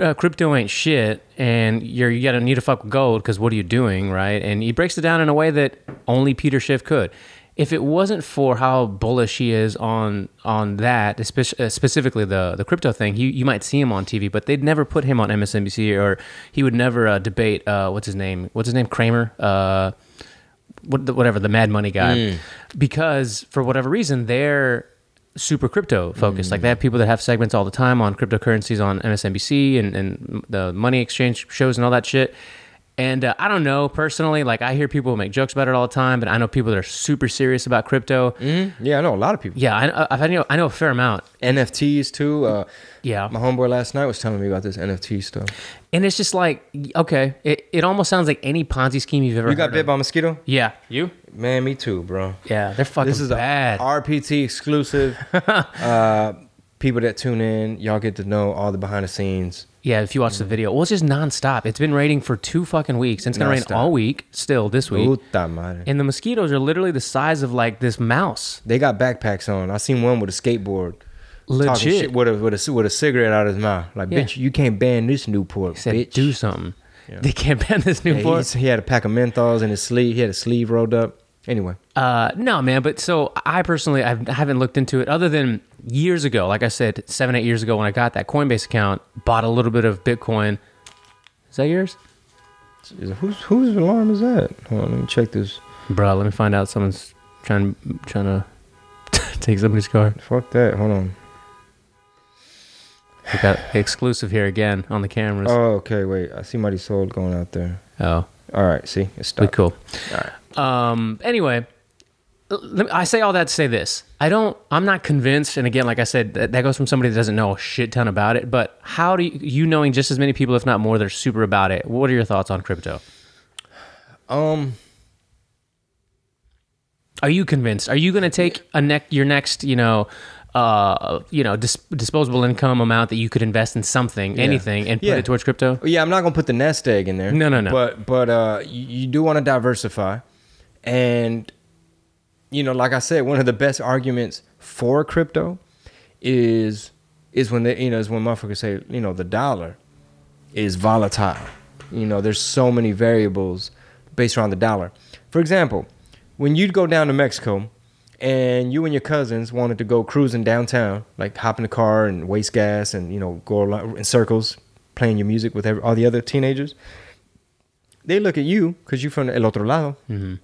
uh, crypto ain't shit, and you're you gotta need to fuck with gold because what are you doing, right? And he breaks it down in a way that only Peter Schiff could. If it wasn't for how bullish he is on on that, espe- uh, specifically the the crypto thing, you you might see him on TV, but they'd never put him on MSNBC, or he would never uh, debate. Uh, what's his name? What's his name? Cramer. Uh, what, the- whatever the Mad Money guy, because for whatever reason they're super crypto focused. Like they have people that have segments all the time on cryptocurrencies on MSNBC and, and the money exchange shows and all that shit. And uh, I don't know personally. Like I hear people make jokes about it all the time, but I know people that are super serious about crypto. Yeah, I know a lot of people. Yeah, I, I, I know I know a fair amount. NFTs too. Uh, Yeah. my homeboy last night was telling me about this NFT stuff. And it's just like okay, it, it almost sounds like any Ponzi scheme you've ever. You got heard bit of. by a mosquito? Yeah, you. Man, me too, bro. Yeah, they're fucking This is bad. a RPT exclusive. uh, people that tune in, y'all get to know all the behind the scenes. Yeah, if you watch the video, well, it's just nonstop. It's been raining for two fucking weeks. And it's gonna rain Nonstop. all week still this week. Puta madre. And the mosquitoes are literally the size of like this mouse. They got backpacks on. I seen one with a skateboard. Talking Legit. shit with a, with a with a cigarette out of his mouth. Like, Yeah. bitch, you can't ban this Newport, He said, bitch. "Do something." They can't ban this new Yeah, board. he's- he had a pack of menthols in his sleeve. He had a sleeve rolled up. Anyway, Uh, no, man. But so I personally, I've, I haven't looked into it other than years ago. Like I said, seven, eight years ago when I got that Coinbase account, bought a little bit of Bitcoin. Is that yours, is- whose whose alarm is that? Hold on, let me check this. bro? Let me find out. Someone's trying trying to take somebody's car. Fuck that. Hold on. We got exclusive here again on the cameras. Oh, okay. Wait, I see Mighty Soul going out there. oh. All right, see, it's stopped. cool. All right. Um. Anyway, I say all that to say this. I don't. I'm not convinced. And again, like I said, that, that goes from somebody that doesn't know a shit ton about it. But how do you, you knowing just as many people, if not more, that are super about it? What are your thoughts on crypto? Um, Are you convinced? Are you going to take a neck your next, you know, uh, you know, dis- disposable income amount that you could invest in something, anything, and put Yeah. it towards crypto? yeah, I'm not gonna put the nest egg in there. No, no, no. But but uh, you, you do want to diversify, and you know, like I said, one of the best arguments for crypto is is when they you know is when motherfuckers say you know the dollar is volatile. You know, there's so many variables based around the dollar. For example, when you'd go down to Mexico and you and your cousins wanted to go cruising downtown, like hop in the car and waste gas and, you know, go in circles playing your music with every, all the other teenagers, they look at you because you're from el otro lado. Mm-hmm.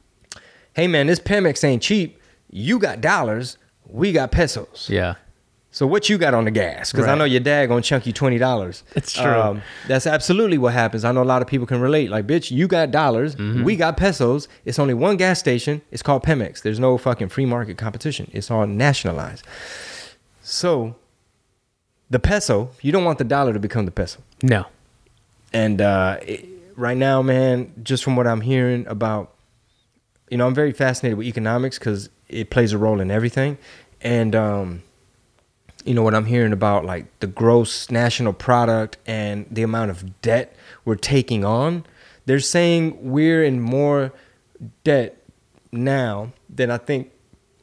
Hey, man, this Pemex ain't cheap. You got dollars. We got pesos. Yeah. So what you got on the gas? Because I know your dad gonna chunk you twenty dollars. It's true. that's absolutely what happens. I know a lot of people can relate. Like, bitch, you got dollars, Mm-hmm. we got pesos. It's only one gas station. It's called Pemex. There's no fucking free market competition. It's all nationalized. So, the peso, you don't want the dollar to become the peso. No. And uh, it, right now, man, just from what I'm hearing about, you know, I'm very fascinated with economics because it plays a role in everything. And, um, you know, what I'm hearing about like the gross national product and the amount of debt we're taking on, they're saying we're in more debt now than I think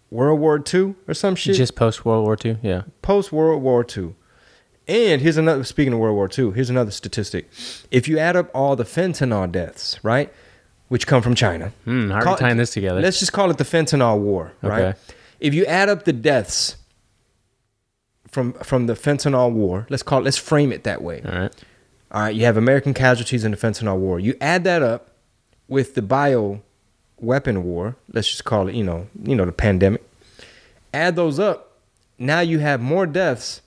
World War II or some shit Just post World War II. Yeah. post World War II. And here's another. Speaking of World War II, here's another statistic. If you add up all the fentanyl deaths, right, which come from China, Hmm, we call- tying this together? Let's just call it the fentanyl war, right? Okay. If you add up the deaths from from the fentanyl war, let's call it, let's frame it that way. All right. All right, you have American casualties in the fentanyl war. You add that up with the bio weapon war. Let's just call it, you know, you know, the pandemic. Add those up, now you have more deaths.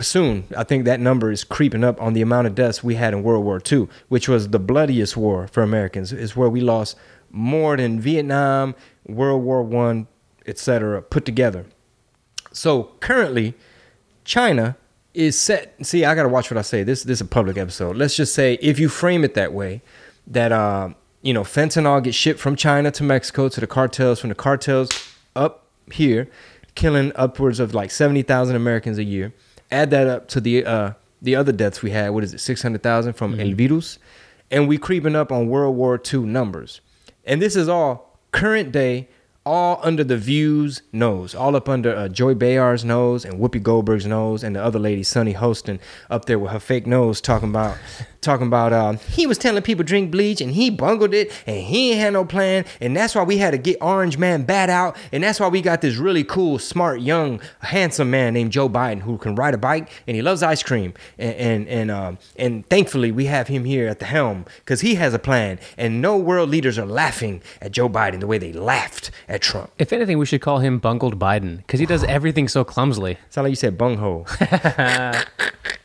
Soon, I think that number is creeping up on the amount of deaths we had in World War II, which was the bloodiest war for Americans. Is where we lost more than Vietnam, World War One, etc. put together. So currently, China is set. See, I gotta watch what I say. This this is a public episode. Let's just say if you frame it that way, that uh, you know, fentanyl gets shipped from China to Mexico to the cartels, from the cartels up here, killing upwards of like seventy thousand Americans a year. Add that up to the uh the other deaths we had. What is it? Six hundred thousand from El Virus, and we creeping up on World War II numbers. And this is all current day all under the View's nose, all up under uh, Joy Behar's nose and Whoopi Goldberg's nose, and the other lady, Sunny Hostin, up there with her fake nose, talking about, talking about, um, he was telling people drink bleach and he bungled it and he ain't had no plan, and that's why we had to get Orange Man Bat out, and that's why we got this really cool, smart, young, handsome man named Joe Biden who can ride a bike and he loves ice cream, and and and um, and thankfully we have him here at the helm because he has a plan, and no world leaders are laughing at Joe Biden the way they laughed at Trump. If anything, we should call him Bungled Biden because he does everything so clumsily. Sound like you said bunghole.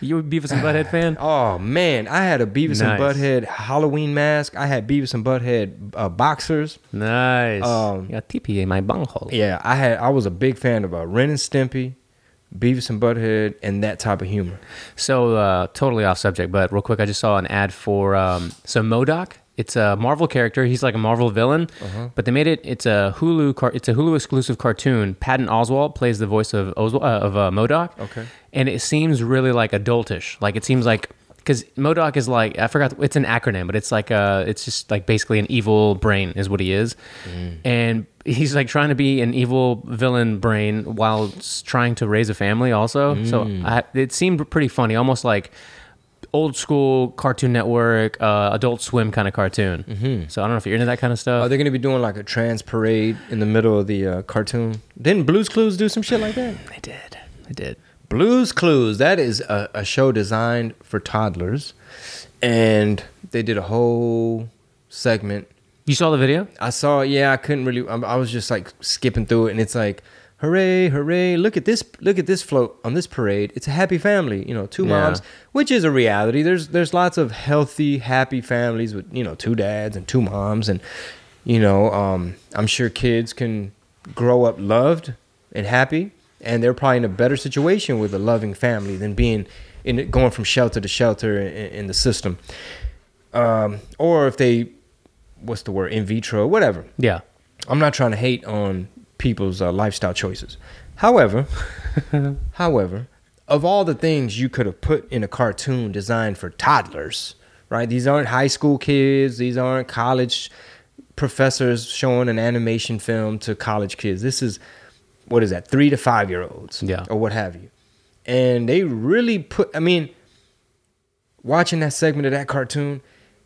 You a Beavis and Butthead fan? Oh man, I had a Beavis and Nice. Butthead Halloween mask. I had Beavis and Butthead uh, boxers. Nice. Um, yeah, TPA TP in my bunghole. Yeah, I had. I was a big fan of uh, Ren and Stimpy, Beavis and Butthead, and that type of humor. So uh, totally off subject, but real quick, I just saw an ad for um, so MODOK. It's a Marvel character. He's like a Marvel villain, Uh-huh. but they made it. It's a Hulu. Car- it's a Hulu exclusive cartoon. Patton Oswalt plays the voice of Oswald, uh, of uh, MODOK. Okay. and it seems really like adultish. Like it seems like because MODOK is like I forgot. It's an acronym, but it's like uh It's just like basically an evil brain is what he is, and he's like trying to be an evil villain brain while trying to raise a family also. So I, it seemed pretty funny, almost like old school Cartoon Network, uh, Adult Swim kind of cartoon. Mm-hmm. So I don't know if you're into that kind of stuff. Are they going to be doing like a trans parade in the middle of the uh, cartoon? Didn't Blue's Clues do some shit like that? they did. They did. Blue's Clues. That is a, a show designed for toddlers, and they did a whole segment You saw the video? I saw, yeah, I couldn't really. I, I was just like skipping through it, and it's like, hooray, hooray! Look at this, look at this float on this parade. It's a happy family, you know, two Yeah. moms, which is a reality. There's there's lots of healthy, happy families with you know two dads and two moms, and you know, um, I'm sure kids can grow up loved and happy, and they're probably in a better situation with a loving family than being in going from shelter to shelter in, in the system, um, or if they what's the word in vitro whatever Yeah. i'm not trying to hate on people's uh, lifestyle choices however however of all the things you could have put in a cartoon designed for toddlers right these aren't high school kids these aren't college professors showing an animation film to college kids this is what is that three to five year olds Yeah. or what have you and they really put i mean watching that segment of that cartoon,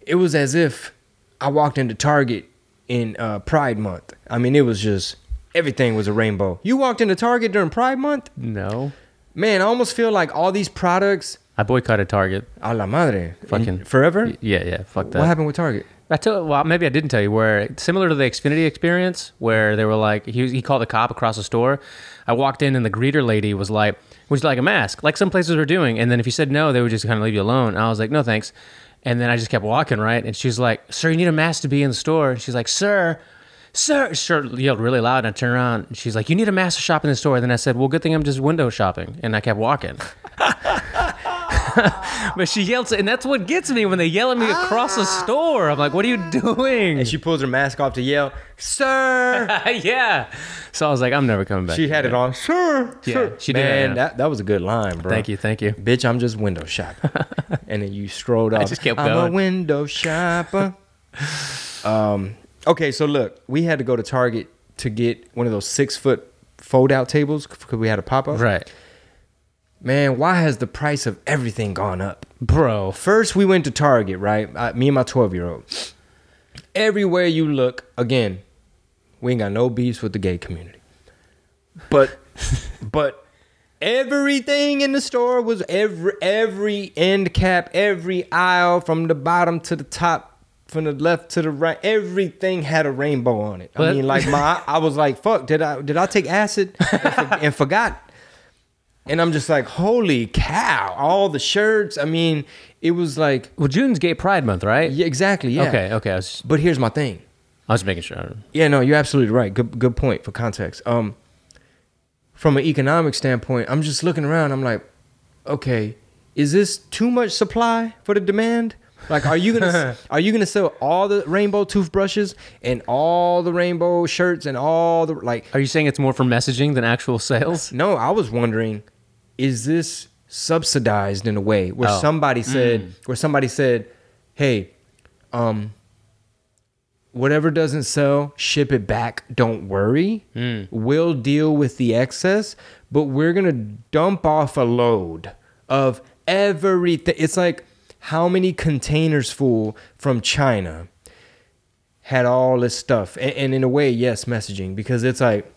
it was as if I walked into Target in uh, Pride Month. I mean, it was just everything was a rainbow. You walked into Target during Pride Month, No. man. I almost feel like all these products, I boycotted Target. a la madre, Fucking- in- forever. Y- Yeah, yeah. Fuck that. What happened with Target? I told well maybe I didn't tell you where similar to the Xfinity experience where they were like he he called the cop across the store. I walked in and the greeter lady was like, "Would you like a mask?" Like some places were doing, and then if you said no, they would just kind of leave you alone. And I was like, "No, thanks." And then I just kept walking right, and she's like, "Sir, you need a mask to be in the store." And she's like, "Sir." Sir, sir yelled really loud, and I turned around. And she's like, "You need a master shop in the store." And then I said, "Well, good thing I'm just window shopping," and I kept walking. but she yelled, and that's what gets me when they yell at me across the store. I'm like, "What are you doing?" And she pulls her mask off to yell, "Sir!" yeah. So I was like, I'm never coming back. she had it on, "Sir, Yeah, sir." she did, Man, that that was a good line, bro. Thank you, thank you. Bitch, I'm just window shopping. and then you strolled off. I just kept I'm a window shopper. um, okay, so look, we had to go to Target to get one of those six foot fold out tables because we had a pop up. Right, Man, why has the price of everything gone up? bro. First, we went to Target, right? Uh, me and my 12 year old. Everywhere you look, again, we ain't got no beefs with the gay community. But, but everything in the store was every every end cap, every aisle from the bottom to the top from the left to the right. Everything had a rainbow on it. I mean, like my, I was like, fuck, did I did I take acid and, for- and forgot? And I'm just like, holy cow! All the shirts. I mean, it was like, Well, June's Gay Pride Month, right? yeah, exactly, yeah. Okay, okay. Was, But here's my thing. I was making sure. Yeah, no, you're absolutely right. Good, good point for context. Um, from an economic standpoint, I'm just looking around. I'm like, okay, is this too much supply for the demand? Like, are you gonna are you gonna sell all the rainbow toothbrushes and all the rainbow shirts and all the like? Are you saying it's more for messaging than actual sales? No, I was wondering, is this subsidized in a way where Oh. somebody said, where somebody said, hey, um, whatever doesn't sell, ship it back. Don't worry, we'll deal with the excess, but we're gonna dump off a load of everything. It's like how many containers full from China had all this stuff, and, and in a way, yes, messaging because it's like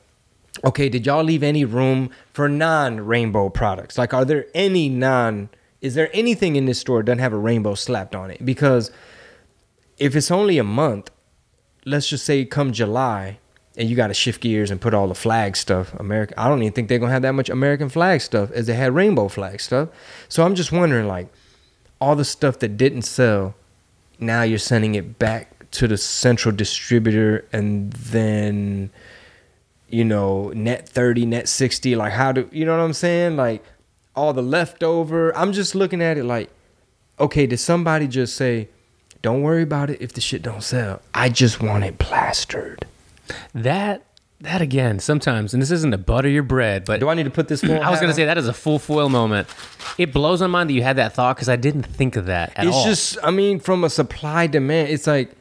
okay, did y'all leave any room for non-rainbow products? Like, are there any non? Is there anything in this store that doesn't have a rainbow slapped on it? Because if it's only a month, let's just say come July, and you got to shift gears and put all the flag stuff. America, I don't even think they're gonna have that much American flag stuff as they had rainbow flag stuff. So I'm just wondering, like, all the stuff that didn't sell, now you're sending it back to the central distributor, and then you know, net 30, net 60, like how do you know what I'm saying? Like all the leftover. I'm just looking at it like, okay, did somebody just say, don't worry about it if the shit don't sell. I just want it plastered. That that again, sometimes, and this isn't to butter your bread, but Do I need to put this full I was gonna on? say that is a full foil moment. It blows my mind that you had that thought because I didn't think of that at all. It's all. just I mean, from a supply demand, it's like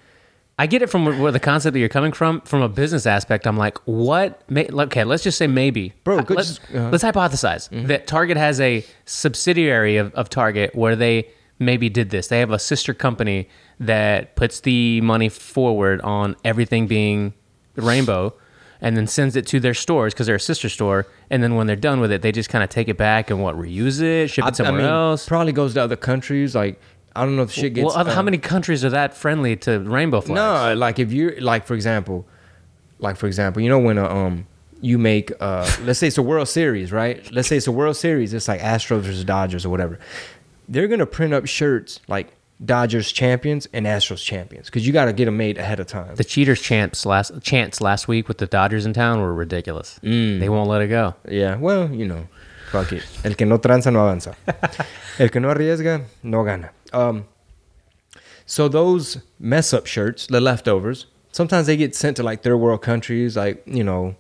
I get it from where the concept that you're coming from. From a business aspect, I'm like, what? May, okay, let's just say maybe, Bro, Uh, good- Let's, uh-huh. let's hypothesize that Target has a subsidiary of, of Target where they maybe did this. They have a sister company that puts the money forward on everything being rainbow, and then sends it to their stores because they're a sister store. And then when they're done with it, they just kind of take it back and what reuse it, ship it I, I somewhere mean, else. probably goes to other countries. Like I don't know if shit gets. well, how uh, many countries are that friendly to rainbow flags? No, like if you're like for example, like for example, you know when a, um you make uh let's say it's a World Series, right? Let's say it's a World Series. It's like Astros versus Dodgers or whatever. They're gonna print up shirts like Dodgers champions and Astros champions because you got to get them made ahead of time. The cheaters champs last chants last week with the Dodgers in town were ridiculous. Mm. They won't let it go. Yeah, well, you know, fuck it. El que no tranza no avanza. El que no arriesga no gana. Um, so those mess up shirts, the leftovers, sometimes they get sent to like third world countries, like you know,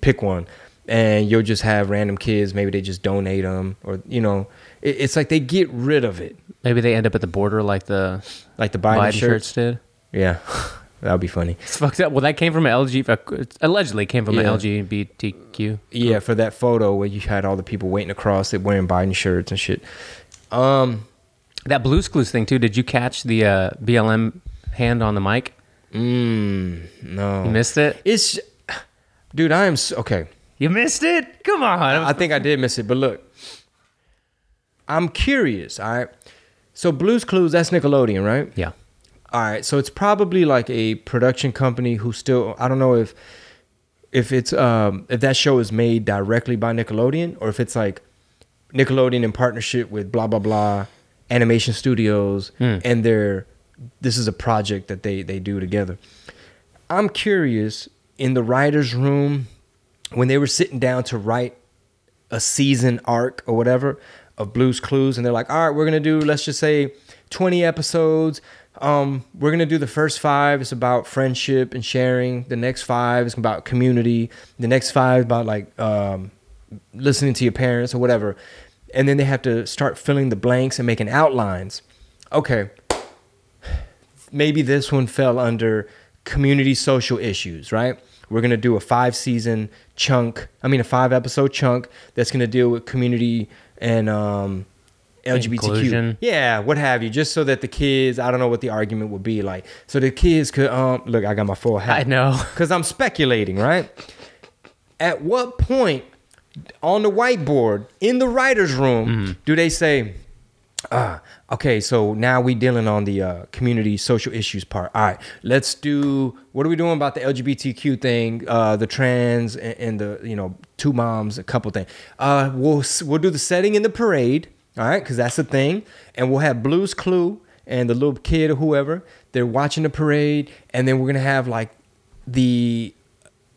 pick one, and you'll just have random kids. Maybe they just donate them, or you know, it's like they get rid of it, Maybe they end up at the border like the like the Biden, Biden, shirts. shirts did. Yeah, that would be funny. It's fucked up. Well, that came from an LG. Allegedly came from Yeah. an LGBTQ. Yeah, for that photo where you had all the people waiting across it wearing Biden shirts and shit. Um. That Blue's Clues thing too. Did you catch the uh, BLM hand on the mic? Mm, no. You missed it. It's, dude. I am so, okay. You missed it. Come on. I think I did miss it, but look, I'm curious. All right. So Blue's Clues, that's Nickelodeon, right? yeah. All right. So it's probably like a production company who still. I don't know if if it's um if that show is made directly by Nickelodeon or if it's like Nickelodeon in partnership with blah blah blah animation studios and they're this is a project that they they do together. I'm curious in the writers room when they were sitting down to write a season arc or whatever of Blues Clues, and they're like, all right, we're gonna do let's just say 20 episodes. Um, we're gonna do the first five. It's about friendship and sharing. The next five is about community. The next five about like um, listening to your parents or whatever. And then they have to start filling the blanks and making outlines. Okay, maybe this one fell under community social issues, right? We're gonna do a five season chunk. I mean, a five episode chunk that's gonna deal with community and um, LGBTQ. Inclusion. Yeah, what have you? Just so that the kids, I don't know what the argument would be like. So the kids could um, look. I got my full hat. I know. because I'm speculating, right? At what point on the whiteboard in the writer's room Mm-hmm. do they say, Ah, okay. So now we dealing on the uh, community social issues part. All right, let's do. What are we doing about the LGBTQ thing, uh, the trans, and, and the you know two moms, a couple thing. Uh, we'll we'll do the setting in the parade. All right, because that's the thing, and we'll have Blue's Clue and the little kid or whoever. They're watching the parade, and then we're gonna have like the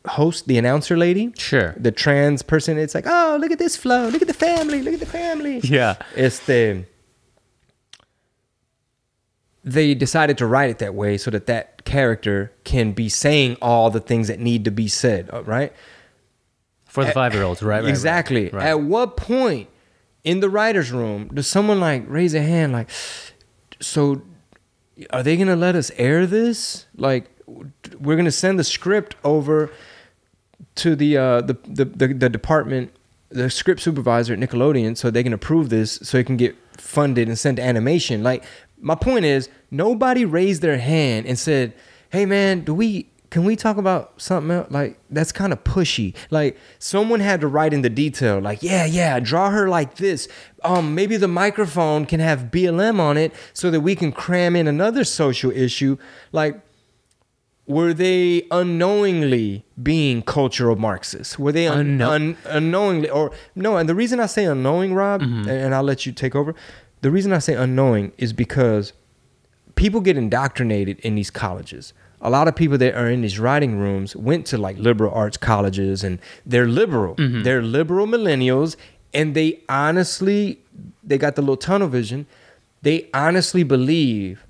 host, the announcer lady. Sure. The trans person. It's like, oh, look at this flow. Look at the family. Look at the family. Yeah. It's the they decided to write it that way so that that character can be saying all the things that need to be said, uh, right? For the five year olds, right? right, right, exactly. Right. At what point in the writers' room does someone like raise a hand like, so are they gonna let us air this? Like, we're gonna send the script over to the uh, the, the the the department, the script supervisor at Nickelodeon, so they can approve this, so it can get funded and sent to animation. Like, my point is, nobody raised their hand and said, "Hey, man, do we?" Can we talk about something else? Like that's kind of pushy. Like someone had to write in the detail. Like yeah, yeah, draw her like this. Um, maybe the microphone can have BLM on it so that we can cram in another social issue. Like were they unknowingly being cultural Marxists? Were they un- Unknow- un- unknowingly, or no? And the reason I say unknowing, Rob, Mm-hmm. and, and I'll let you take over. The reason I say unknowing is because people get indoctrinated in these colleges. A lot of people that are in these writing rooms went to like liberal arts colleges, and they're liberal. Mm-hmm. They're liberal millennials, and they honestly, they got the little tunnel vision. They honestly believe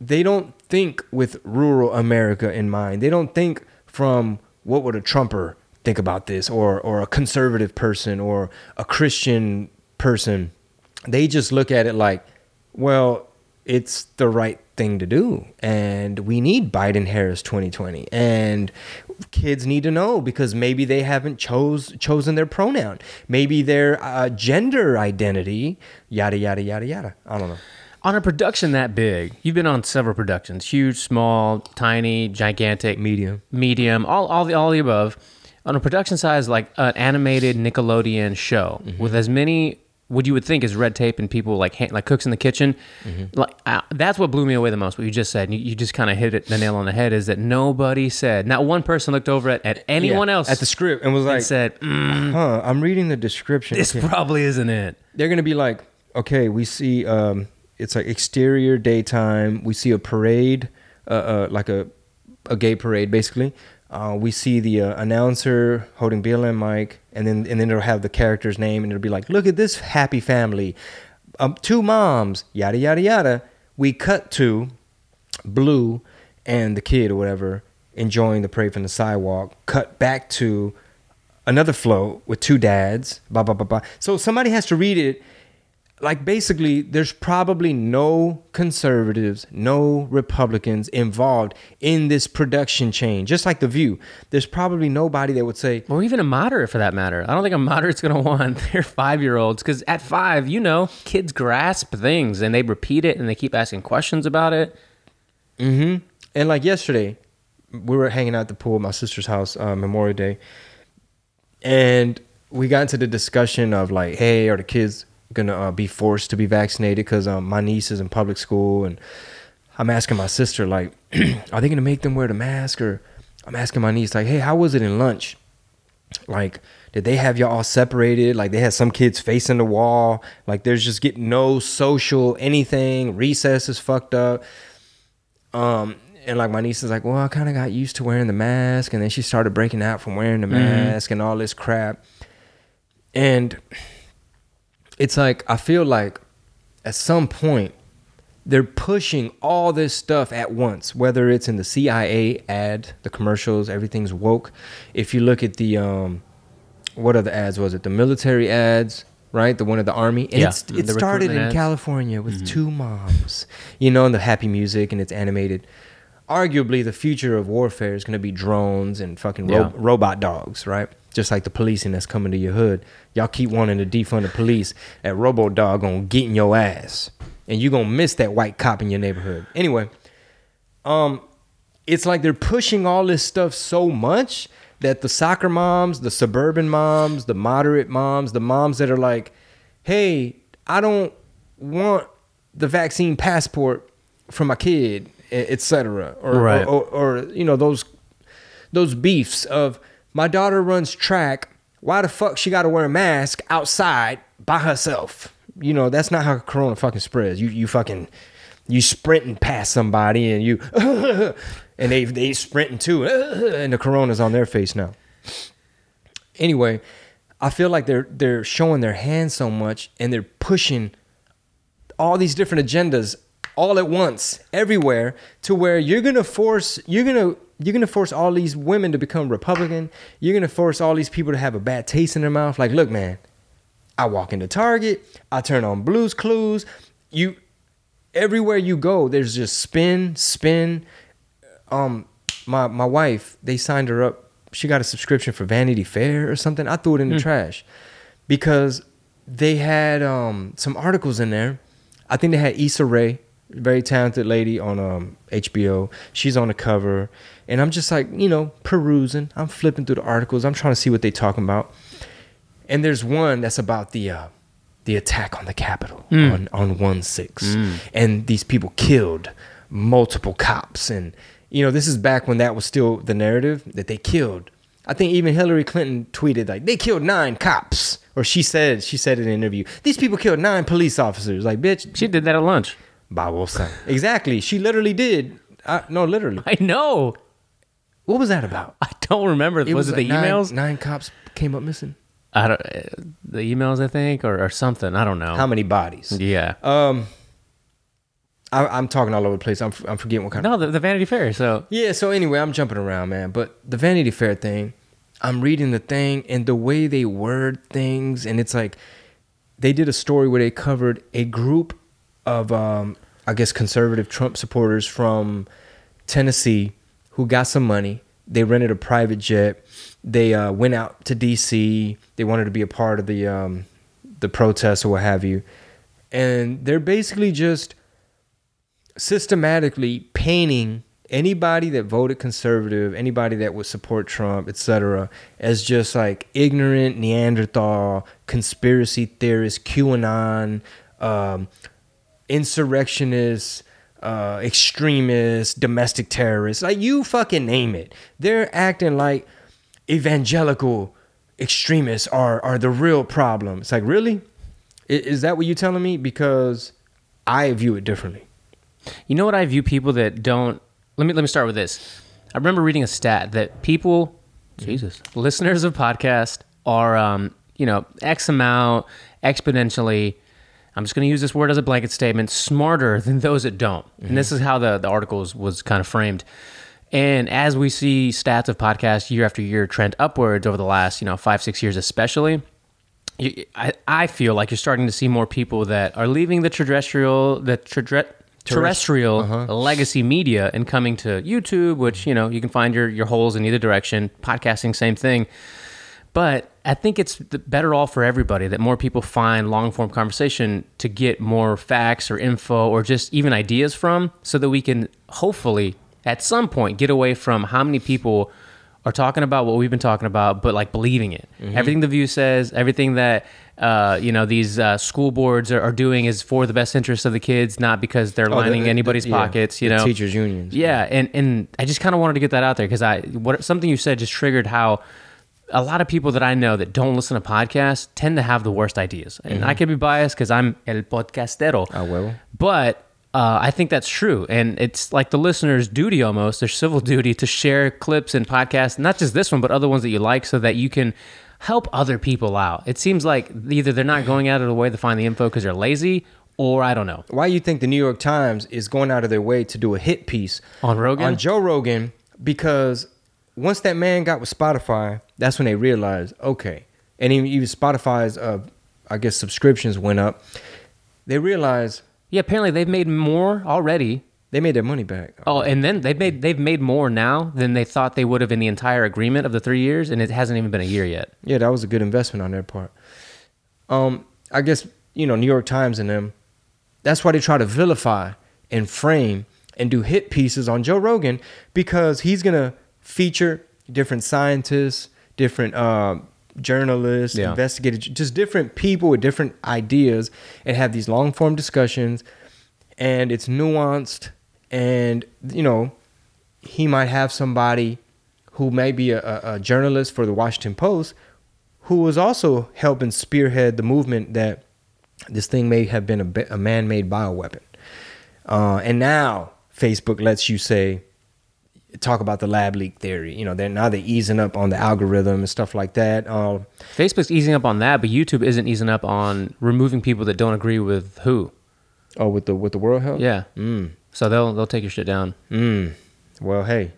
they don't think with rural America in mind. They don't think from what would a Trumper think about this or or a conservative person or a Christian person. They just look at it like, well, it's the right thing to do and we need Biden Harris 2020 and kids need to know because maybe they haven't chose chosen their pronoun. Maybe their uh, gender identity yada yada yada yada. I don't know. on a production that big, you've been on several productions, huge, small, tiny, gigantic, Medium. medium, all all the all the above. On a production size like an animated Nickelodeon show Mm-hmm. with as many what you would think is red tape and people like like cooks in the kitchen, Mm-hmm. like uh, that's what blew me away the most. What you just said, you, you just kind of hit it the nail on the head. Is that nobody said, not one person looked over at, at anyone Yeah, else at the script and was like, and said, mm, "Huh, I'm reading the description. "This Okay. probably isn't it." They're gonna be like, okay, we see um, it's like exterior daytime. We see a parade, uh, uh, like a a gay parade, basically. Uh, we see the uh, announcer holding BLM mic, and then and then it'll have the character's name, and it'll be like, look at this happy family, um, two moms, yada yada yada. We cut to Blue and the kid or whatever enjoying the parade from the sidewalk. Cut back to another float with two dads. Blah blah blah blah. So somebody has to read it. Like basically, there's probably no conservatives, no Republicans involved in this production chain. Just like The View, there's probably nobody that would say, or even a moderate for that matter. I don't think a moderate's going to want their five year olds because at five, you know, kids grasp things and they repeat it and they keep asking questions about it. Mm-hmm. And like yesterday, we were hanging out at the pool at my sister's house, uh, Memorial Day, and we got into the discussion of like, hey, are the kids gonna uh, be forced to be vaccinated? Because um, my niece is in public school, and I'm asking my sister like, are they gonna make them wear the mask? Or I'm asking my niece like, hey, how was it in lunch? Like, did they have y'all all separated? Like, they had some kids facing the wall. Like, there's just getting no social anything. Recess is fucked up. Um, and like my niece is like, well, I kind of got used to wearing the mask, and then she started breaking out from wearing the mask and all this crap. And it's like I feel like at some point they're pushing all this stuff at once, whether it's in the CIA ad, the commercials, everything's woke. If you look at the um, what other ads was it? The military ads, right? The one of the army. And Yeah, it's, the it started in ads. California with two moms, you know, and the happy music and it's animated. Arguably, the future of warfare is going to be drones and fucking ro- Yeah. robot dogs, right? Just like the policing that's coming to your hood. Y'all keep wanting to defund the police. That robo dog gonna get in your ass, and you're gonna miss that white cop in your neighborhood. Anyway, um, it's like they're pushing all this stuff so much that the soccer moms, the suburban moms, the moderate moms, the moms that are like, hey, I don't want the vaccine passport for my kid, etc. Or, Right. or, or or you know those those beefs of my daughter runs track. Why the fuck she got to wear a mask outside by herself? You know that's not how Corona fucking spreads. You you fucking you sprinting past somebody and you and they they sprinting too and the Corona's on their face now. Anyway, I feel like they're they're showing their hand so much and they're pushing all these different agendas all at once everywhere to where you're gonna force you're gonna you're gonna force all these women to become republican. You're gonna force all these people to have a bad taste in their mouth. Like look man i walk into target i turn on blues clues. You everywhere you go there's just spin spin. Um my my wife they signed her up. She got a subscription for vanity fair or something. I threw it in the trash because they had um some articles in there. I think they had Issa Rae very talented lady on um hbo she's on the cover. And i'm just like you know perusing. I'm flipping through the articles. I'm trying to see what they're talking about. And there's one that's about the uh, the attack on the Capitol on on one six, and these people killed multiple cops, and you know this is back when that was still the narrative that they killed. I think even Hillary Clinton tweeted like they killed nine cops, or she said she said in an interview these people killed nine police officers. Like bitch, She did that at lunch. Babosa. exactly. She literally did. Uh, no, literally. I know. What was that about? I don't remember. was, it like the nine- emails? Nine cops came up missing. I don't. uh, The emails, I think, or, or something. I don't know. How many bodies? yeah. Um, I, I'm talking all over the place. I'm, I'm forgetting what kind of. no, the, the Vanity Fair. So Yeah. So anyway, I'm jumping around, man. But the Vanity Fair thing, I'm reading the thing and the way they word things, and it's like they did a story where they covered a group of, um, I guess, conservative Trump supporters from Tennessee who got some money. They rented a private jet. They uh, went out to D.C. They wanted to be a part of the um, the protests or what have you, and they're basically just systematically painting anybody that voted conservative, anybody that would support Trump, etc., as just like ignorant Neanderthal, conspiracy theorists, QAnon, um, insurrectionists, uh, extremists, domestic terrorists. Like you fucking name it. They're acting like evangelical extremists are are the real problem. It's like really. I- Is that what you're telling me? Because I view it differently. You know what I view people that don't. Let me let me start with this. I remember reading a stat that people, Jesus, listeners of podcast are, um, you know, X amount exponentially. I'm just going to use this word as a blanket statement. Smarter than those that don't, and mm-hmm. this is how the the article was, was kind of framed. And as we see stats of podcasts year after year trend upwards over the last, you know, five six years, especially, you, I, I feel like you're starting to see more people that are leaving the terrestrial the terre- terrestrial uh-huh. legacy media and coming to YouTube, which mm-hmm. you know you can find your your holes in either direction. Podcasting, same thing. But I think it's better all for everybody that more people find long form conversation to get more facts or info or just even ideas from, so that we can hopefully at some point get away from how many people are talking about what we've been talking about, but like believing it. Everything the View says, everything that uh, you know these uh, school boards are, are doing is for the best interest of the kids, not because they're Oh, the- lining the- anybody's yeah, pockets. You the know, teachers' unions. Yeah, and and I just kind of wanted to get that out there because I what something you said just triggered how a lot of people that I know that don't listen to podcasts tend to have the worst ideas, and I could be biased because I'm el podcastero. Ah, huevo. But uh, I think that's true, and it's like the listener's duty almost, their civil duty to share clips and podcasts, not just this one, but other ones that you like, so that you can help other people out. It seems like either they're not going out of the way to find the info because they're lazy, or I don't know. Why you think the New York Times is going out of their way to do a hit piece On Rogan? On Joe Rogan, because once that man got with Spotify, that's when they realized, okay, and even, even Spotify's, uh, I guess, subscriptions went up. They realized Yeah, apparently they've made more already. they made their money back. Oh, and then they've made they've made more now than they thought they would have in the entire agreement of the three years, and it hasn't even been a year yet. Yeah, that was a good investment on their part. Um, I guess you know New York Times and them. That's why they try to vilify and frame and do hit pieces on Joe Rogan because he's gonna feature different scientists, different uh, journalists, Yeah. investigators, just different people with different ideas, and have these long form discussions. And it's nuanced, and you know, he might have somebody who may be a, a, journalist for the Washington Post who was also helping spearhead the movement that this thing may have been a, a man-made bioweapon. Uh, and now Facebook lets you say, talk about the lab leak theory. You know, they're now they're easing up on the algorithm and stuff like that. Uh, Facebook's easing up on that, but YouTube isn't easing up on removing people that don't agree with who. oh, with the with the World Health. Yeah. Mm. So they'll they'll take your shit down. Mm. Well, hey,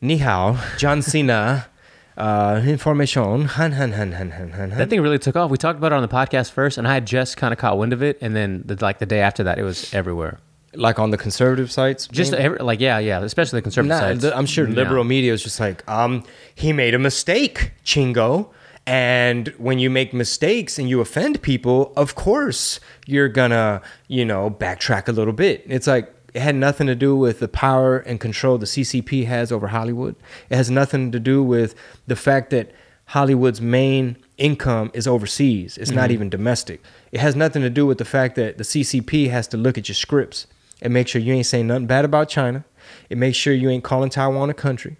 ni hao, John Cena. Uh, information. Han, han, han, han, han, han, han. That thing really took off. We talked about it on the podcast first, and I had just kind of caught wind of it, and then the, like the day after that, it was everywhere. Like on the conservative sites. Just maybe? every, like yeah, yeah, especially the conservative Nah, sides. the- I'm sure Yeah. liberal media is just like, um, he made a mistake, Chingo. And when you make mistakes and you offend people, of course you're gonna, you know, backtrack a little bit. It's like it had nothing to do with the power and control the CCP has over Hollywood. It has nothing to do with the fact that Hollywood's main income is overseas. It's not even domestic. It has nothing to do with the fact that the CCP has to look at your scripts and make sure you ain't saying nothing bad about China. It makes sure you ain't calling Taiwan a country.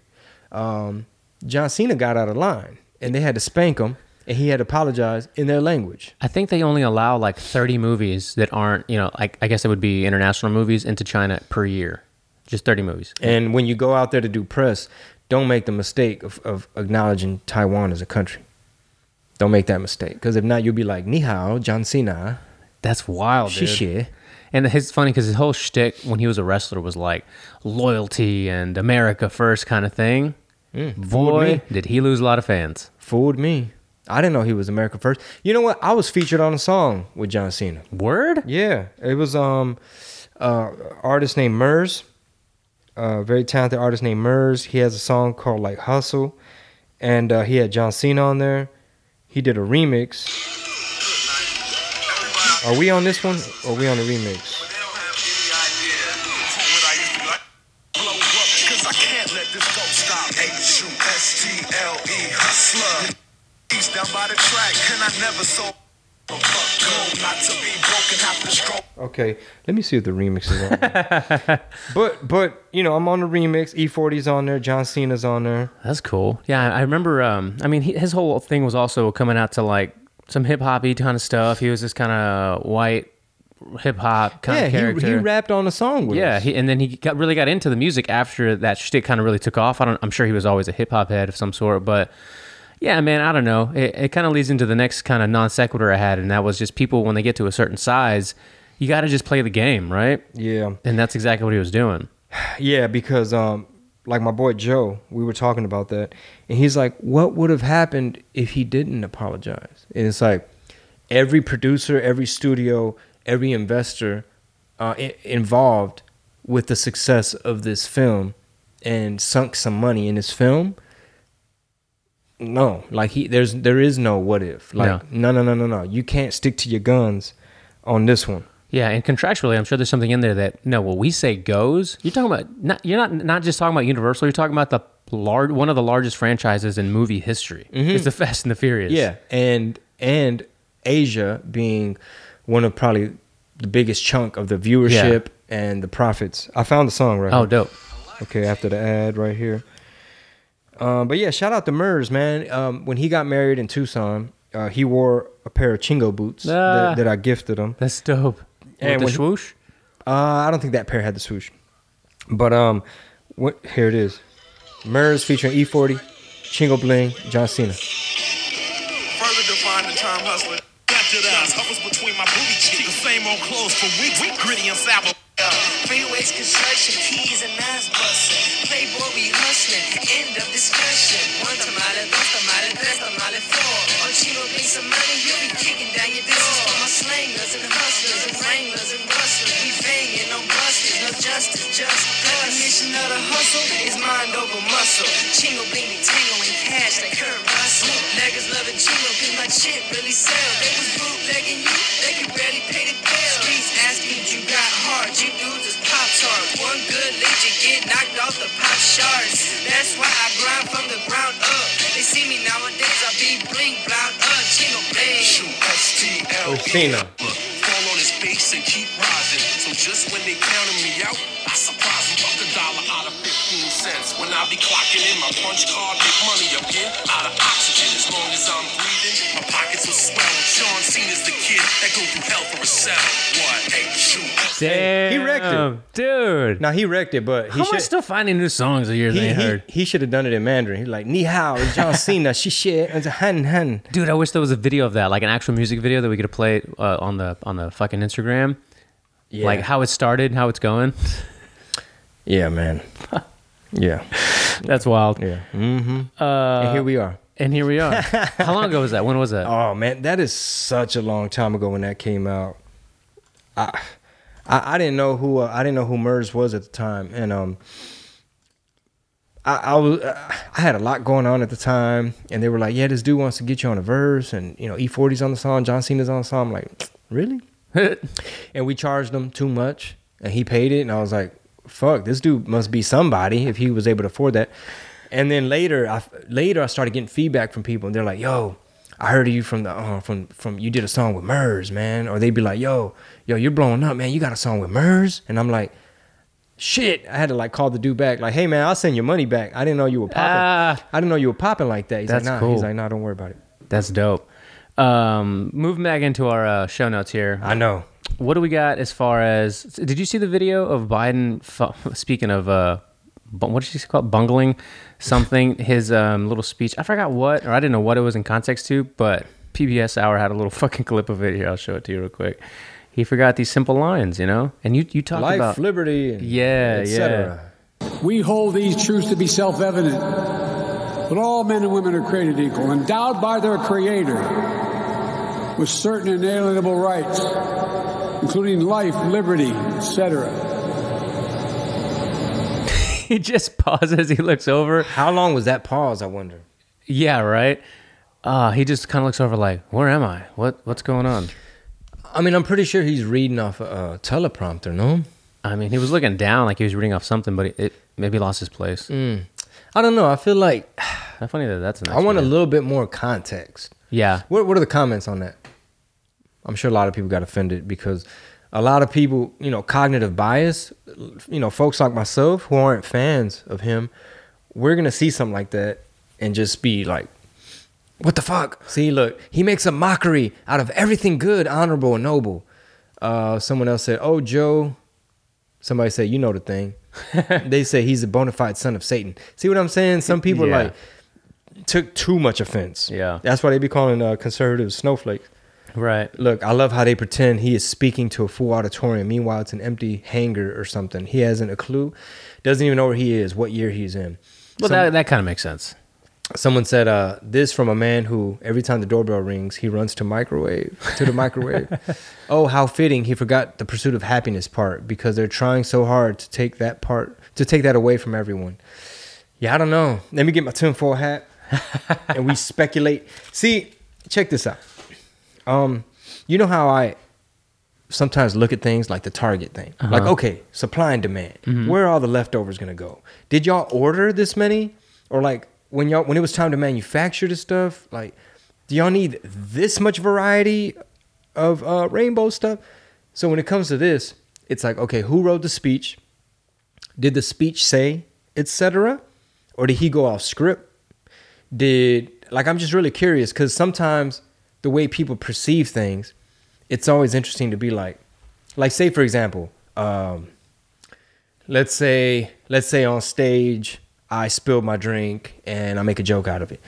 Um, John Cena got out of line, and they had to spank him, and he had to apologize in their language. I think they only allow like 30 movies that aren't, you know, like I guess it would be international movies into China per year. Just 30 movies. And when you go out there to do press, don't make the mistake of, of acknowledging Taiwan as a country. Don't make that mistake, because if not, you'll be like, "Ni hao, John Cena." That's wild, dude. Xie And it's funny because his whole shtick when he was a wrestler was like loyalty and America first kind of thing. fooled Boy, did he lose a lot of fans. Fooled me. I didn't know he was America first. You know what? I was featured on a song with John Cena. Word? Yeah, it was um, uh, artist named Murs, uh, very talented artist named Murs. He has a song called like Hustle, and uh, he had John Cena on there. He did a remix. Are we on this one? Or are we on the remix? Cause I can't let this go stop. H-U-S-T-L-E hustler. East down by the track, and I never saw a fuck go not to be broken after stroke. Okay, let me see if the remix is on. but but you know I'm on the remix. E40's on there. John Cena's on there. That's cool. Yeah, I remember. Um, I mean, he, his whole thing was also coming out to like some hip hoppy kind of stuff. He was this kind of white hip hop kind yeah, of he, character. he rapped on a song with Yeah, us. he, and then he got really got into the music after that shtick kind of really took off. I don't, I'm sure he was always a hip hop head of some sort, but yeah, man, I don't know. It, it kind of leads into the next kind of non sequitur I had, and that was just people when they get to a certain size, you got to just play the game, right? yeah. And that's exactly what he was doing. Yeah, because um, like my boy Joe, we were talking about that, and he's like, "What would have happened if he didn't apologize?" And it's like every producer, every studio, every investor uh, involved with the success of this film and sunk some money in this film. No, like he, there's there is no what if. Like no, no, no, no, no. You can't stick to your guns on this one. Yeah, and contractually, I'm sure there's something in there that no, what we say goes. You're talking about not you're not not just talking about Universal. You're talking about the large one of the largest franchises in movie history. It's the Fast and the Furious. Yeah, and and Asia being one of probably the biggest chunk of the viewership and the profits. I found the song right. Oh, here. dope. Okay, after the ad right here. Um, but yeah, shout out to Murs, man. Um, when he got married in Tucson, uh, he wore a pair of Chingo boots Ah. that, that I gifted him. That's dope. And With the swoosh. Uh, I don't think that pair had the swoosh, but um, what here it is. Murs featuring E40, Chingo Bling, John Cena. Further define the term hustler. Got to us, hovers between my booty cheeks. The same old clothes for weeks, We gritty and sour. Freeways, construction, keys, and ass busting. Playboy, we hustling. End of discussion. One tamale, dos tamale, tres tamale, four. On Chino, pay some money, you'll be kicking down your slangers and hustlers and wranglers and rustlers. We banging on busters, no justice, just Definition of the hustle is mind over muscle. Chingo, bling me tango in cash like Kurt Russell. Niggas loving Chingo cause my shit really sell. They was bootlegging you, they could barely pay the bill. Streets asking you got heart, you dudes is pop tart. One good lick, you get knocked off the pop shards. That's why I grind from the ground up. They see me nowadays, I be bling Cena. Fall on his face and keep rising. So just when they counted me out, I. Buck a dollar out of 15 cents. When I be clocking in, my punch card make money again. Out of oxygen, as long as I'm breathing, my pockets will swell. Sean Cena's the go through hell for a cell. What? Hey, shoot. Damn, he wrecked it. dude. Now he wrecked it, but he How am I should. still finding new songs a year He, they he, heard? he should have done it in Mandarin. He's like, Ni hao, it's John Cena, she shit, it's a hun hun. Dude, I wish there was a video of that, like an actual music video that we could play uh, on the on the fucking Instagram, Yeah. like how it started, and how it's going. yeah, man. yeah, That's wild. yeah. Mm-hmm. Uh, and here we are. And here we are. how long ago was that? When was that? Oh man, that is such a long time ago when that came out. I I, I didn't know who uh, I didn't know who Murs was at the time, and um, I, I was uh, I had a lot going on at the time, and they were like, "Yeah, this dude wants to get you on a verse, and you know, E40's on the song, John Cena's on the song." I'm like, "Really?" and we charged him too much, and he paid it, and I was like, "Fuck, this dude must be somebody if he was able to afford that." And then later, I later I started getting feedback from people, and they're like, "Yo, I heard of you from the uh, from from you did a song with Murs, man," or they'd be like, "Yo, yo, you're blowing up, man. You got a song with Murs," and I'm like. Shit! I had to like call the dude back, like, "Hey man, I'll send your money back. I didn't know you were popping. Ah. I didn't know you were popping like that." He's That's like, "Nah." cool. He's like, "Nah, don't worry about it." That's dope. Um, moving back into our uh, show notes here. I know. What do we got as far as? Did you see the video of Biden? fu- Speaking of, uh, what did she call it? Bungling something. His um, little speech. I forgot what, or I didn't know what it was in context to. But PBS Hour had a little fucking clip of it here. I'll show it to you real quick. He forgot these simple lines, you know. And you you talked Life, about liberty, and Yeah, et cetera. We hold these truths to be self evident. that all men and women are created equal, endowed by their Creator with certain inalienable rights, including life, liberty, etc. he just pauses. He looks over. How long was that pause? I wonder. Yeah, right. Uh, he just kind of looks over like, where am I? What what's going on? I mean, I'm pretty sure he's reading off a, a teleprompter. No, I mean, he was looking down like he was reading off something, but it, it maybe lost his place. I don't know. I feel like How funny that that's. An I want a little bit more context. Yeah, What What are the comments on that? I'm sure a lot of people got offended because a lot of people, you know, cognitive bias. You know, folks like myself who aren't fans of him, we're gonna see something like that and just be like, "What the fuck?" See, look, he makes a mockery out of everything good, honorable, and noble. Uh, someone else said, "Oh, Joe." Somebody said, "You know the thing." they say he's a bona fide son of Satan. See what I'm saying? Some people Yeah. like took too much offense. Yeah. that's why they be calling uh, conservatives snowflakes. Right. Look, I love how they pretend he is speaking to a full auditorium. Meanwhile, it's an empty hangar or something. He hasn't a clue. Doesn't even know where he is, what year he's in. Well, Some- that that kind of makes sense. Someone said uh, this from a man who every time the doorbell rings, he runs to microwave to the microwave. oh, how fitting! He forgot the pursuit of happiness part because they're trying so hard to take that part to take that away from everyone. Yeah, I don't know. Let me get my tinfoil hat and we speculate. See, check this out. Um, you know how I sometimes look at things like the Target thing. Like, okay, supply and demand. Where are all the leftovers gonna go? Did y'all order this many? Or like when y'all when it was time to manufacture this stuff, like do y'all need this much variety of uh, rainbow stuff? So when it comes to this, it's like, okay, who wrote the speech? Did the speech say, etc.? Or did he go off script? Did like I'm just really curious because sometimes the way people perceive things, it's always interesting to be like, like say for example, um, let's say let's say on stage I spill my drink and I make a joke out of it.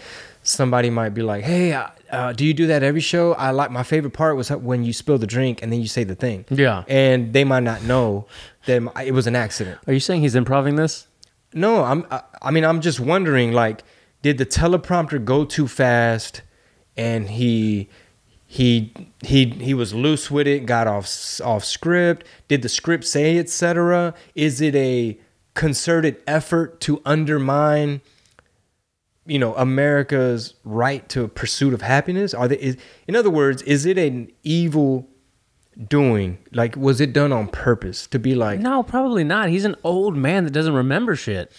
Somebody might be like, "Hey, uh, uh, do you do that every show?" I like my favorite part was when you spill the drink and then you say the thing. Yeah. and they might not know that it was an accident. Are you saying he's improving this? No, I'm. I, I mean, I'm just wondering. Like, did the teleprompter go too fast, and he, he, he, he was loose with it, got off off script? Did the script say etc.? Is it a concerted effort to undermine, you know, America's right to a pursuit of happiness? Are they? Is, in other words, is it an evil doing? Like, was it done on purpose to be like? No, probably not. He's an old man that doesn't remember shit.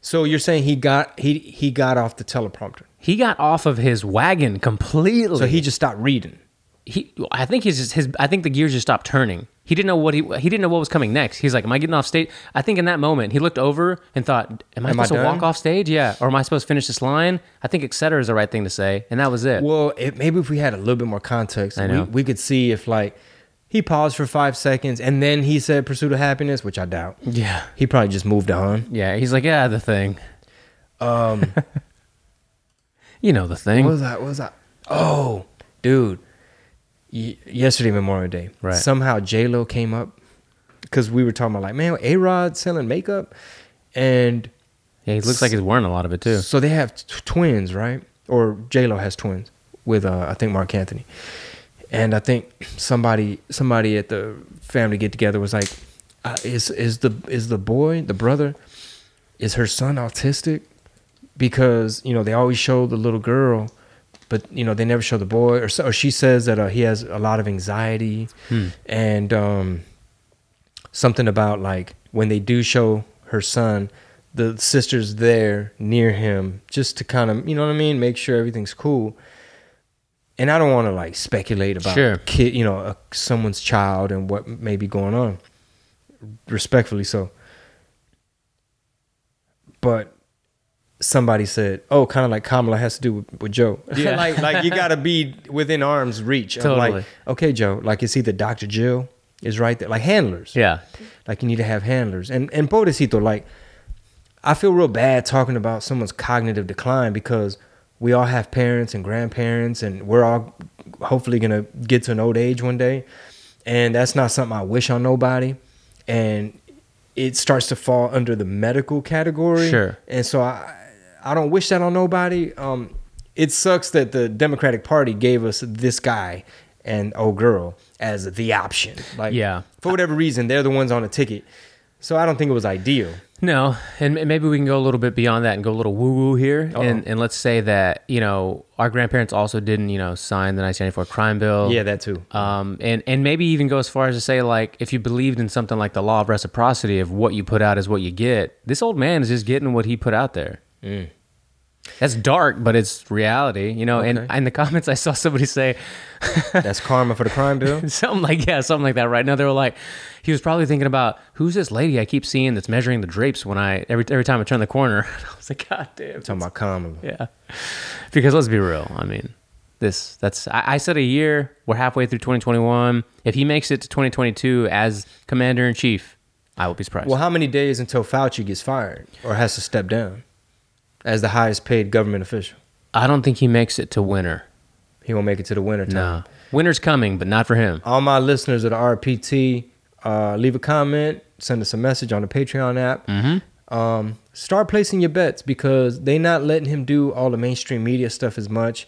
So you're saying he got he he got off the teleprompter. He got off of his wagon completely. So he just stopped reading. he I think he's just his I think the gears just stopped turning. He didn't know what he he didn't know what was coming next. He's like, "Am I getting off stage?" I think in that moment he looked over and thought, "Am I Am I supposed to walk off stage? Yeah, or am I supposed to finish this line?" I think etc. is the right thing to say, and that was it. Well, it, maybe if we had a little bit more context, we, we could see if like he paused for five seconds and then he said "pursuit of happiness," which I doubt. yeah, He probably just moved on. yeah. He's like, "Yeah, the thing." Um, You know the thing. what was that? What was that? Oh, dude, y- yesterday Memorial Day. Right. Somehow J Lo came up because we were talking about like, man, A Rod selling makeup, and yeah, he looks like he's wearing a lot of it too. So they have t- twins, right? Or J Lo has twins with uh, I think Marc Anthony, and I think somebody somebody at the family get together was like, uh, is is the is the boy the brother, is her son autistic? Because you know they always show the little girl, but you know they never show the boy. Or, so, or she says that uh, he has a lot of anxiety, and um, something about like when they do show her son, the sister's there near him just to kind of, you know what I mean, make sure everything's cool. And I don't want to like speculate about Sure. kid, you know, someone's child and what may be going on. Respectfully so. But somebody said, "Oh, kind of like Kamala has to do with, with Joe. Yeah. like, like you got to be within arm's reach. Totally. Like, okay, Joe. Like it's either Dr. Jill is right there, like handlers. Yeah, Like you need to have handlers. And and Bodhicito, like I feel real bad talking about someone's cognitive decline because we all have parents and grandparents and we're all hopefully gonna get to an old age one day. And that's not something I wish on nobody. And it starts to fall under the medical category. Sure. And so I I don't wish that on nobody. Um it sucks that the Democratic Party gave us this guy and old girl as the option. Like Yeah. for whatever reason, they're the ones on the ticket. So I don't think it was ideal. No, and maybe we can go a little bit beyond that and go a little woo woo here, Uh-oh. and and let's say that you know our grandparents also didn't you know sign the 1994 crime bill. Yeah, that too. Um, and and maybe even go as far as to say like if you believed in something like the law of reciprocity of what you put out is what you get. This old man is just getting what he put out there. Mm. That's dark, but it's reality, you know. And Okay. in the comments, I saw somebody say That's karma for the crime bill. something like yeah, something like that. Right now, they were like, he was probably thinking about who's this lady I keep seeing that's measuring the drapes when I every every time I turn the corner. I was like, God damn, Talking about karma. yeah. Because let's be real. I mean, this that's I, I said a year. We're halfway through 2021. If he makes it to 2022 as commander in chief, I will be surprised. Well, how many days until Fauci gets fired or has to step down as the highest paid government official? I don't think he makes it to winter. He won't make it to the winter time. No, winter's coming, but not for him. All my listeners of the RPT, uh, leave a comment, send us a message on the Patreon app. Mm-hmm. Um, start placing your bets because they're not letting him do all the mainstream media stuff as much.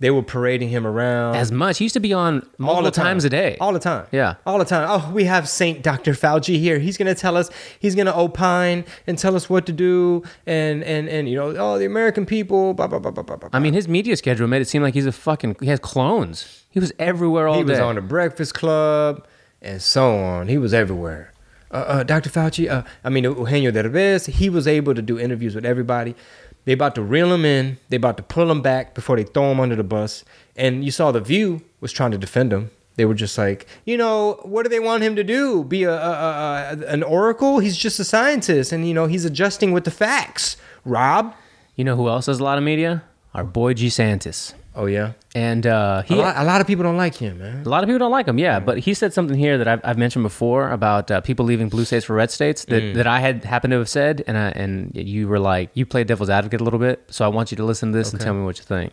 They were parading him around As much he used to be on multiple time. times a day. All the time. Yeah. All the time. Oh, we have Saint Dr. Fauci here. He's gonna tell us, he's gonna opine and tell us what to do and and and you know, oh the American people, blah blah blah blah blah blah. I mean, his media schedule made it seem like he's a fucking. He has clones. He was everywhere all he day. He was on the Breakfast Club and so on. He was everywhere. Uh, uh, Dr. Fauci, uh, I mean Eugenio Derbez, he was able to do interviews with everybody. They about to reel him in. They about to pull him back before they throw him under the bus. And you saw the View was trying to defend him. They were just like, you know, what do they want him to do? Be a, a, a, an oracle? He's just a scientist, and you know he's adjusting with the facts. Rob, You know who else has a lot of media? Our boy DeSantis. Oh yeah, And uh, he, a lot, a lot of people don't like him, man. A lot of people don't like him, yeah. But he said something here that I've, I've mentioned before about uh, people leaving blue states for red states that, Mm. that I had happened to have said, and I, and you were like, you played devil's advocate a little bit, so I want you to listen to this and tell me what you think.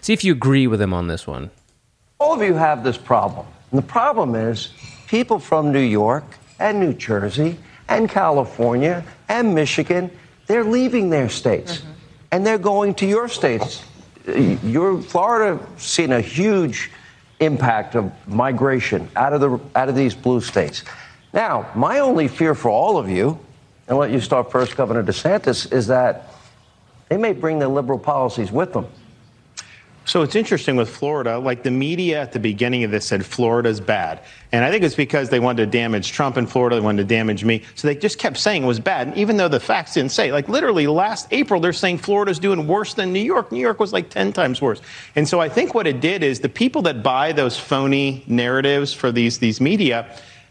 See if you agree with him on this one. All of you have this problem. And the problem is people from New York and New Jersey and California and Michigan, they're leaving their states and they're going to your states. Your Florida seen a huge impact of migration out of the out of these blue states. Now, my only fear for all of you, and let you start first, Governor DeSantis, is that they may bring their liberal policies with them. So it's interesting with Florida. Like the media at the beginning of this said Florida's bad. And I think it's because they wanted to damage Trump in Florida, they wanted to damage me. So they just kept saying it was bad. Even though the facts didn't say, like literally last April, they're saying Florida's doing worse than New York. New York was like 10 times worse. And so I think what it did is the people that buy those phony narratives for these, these media,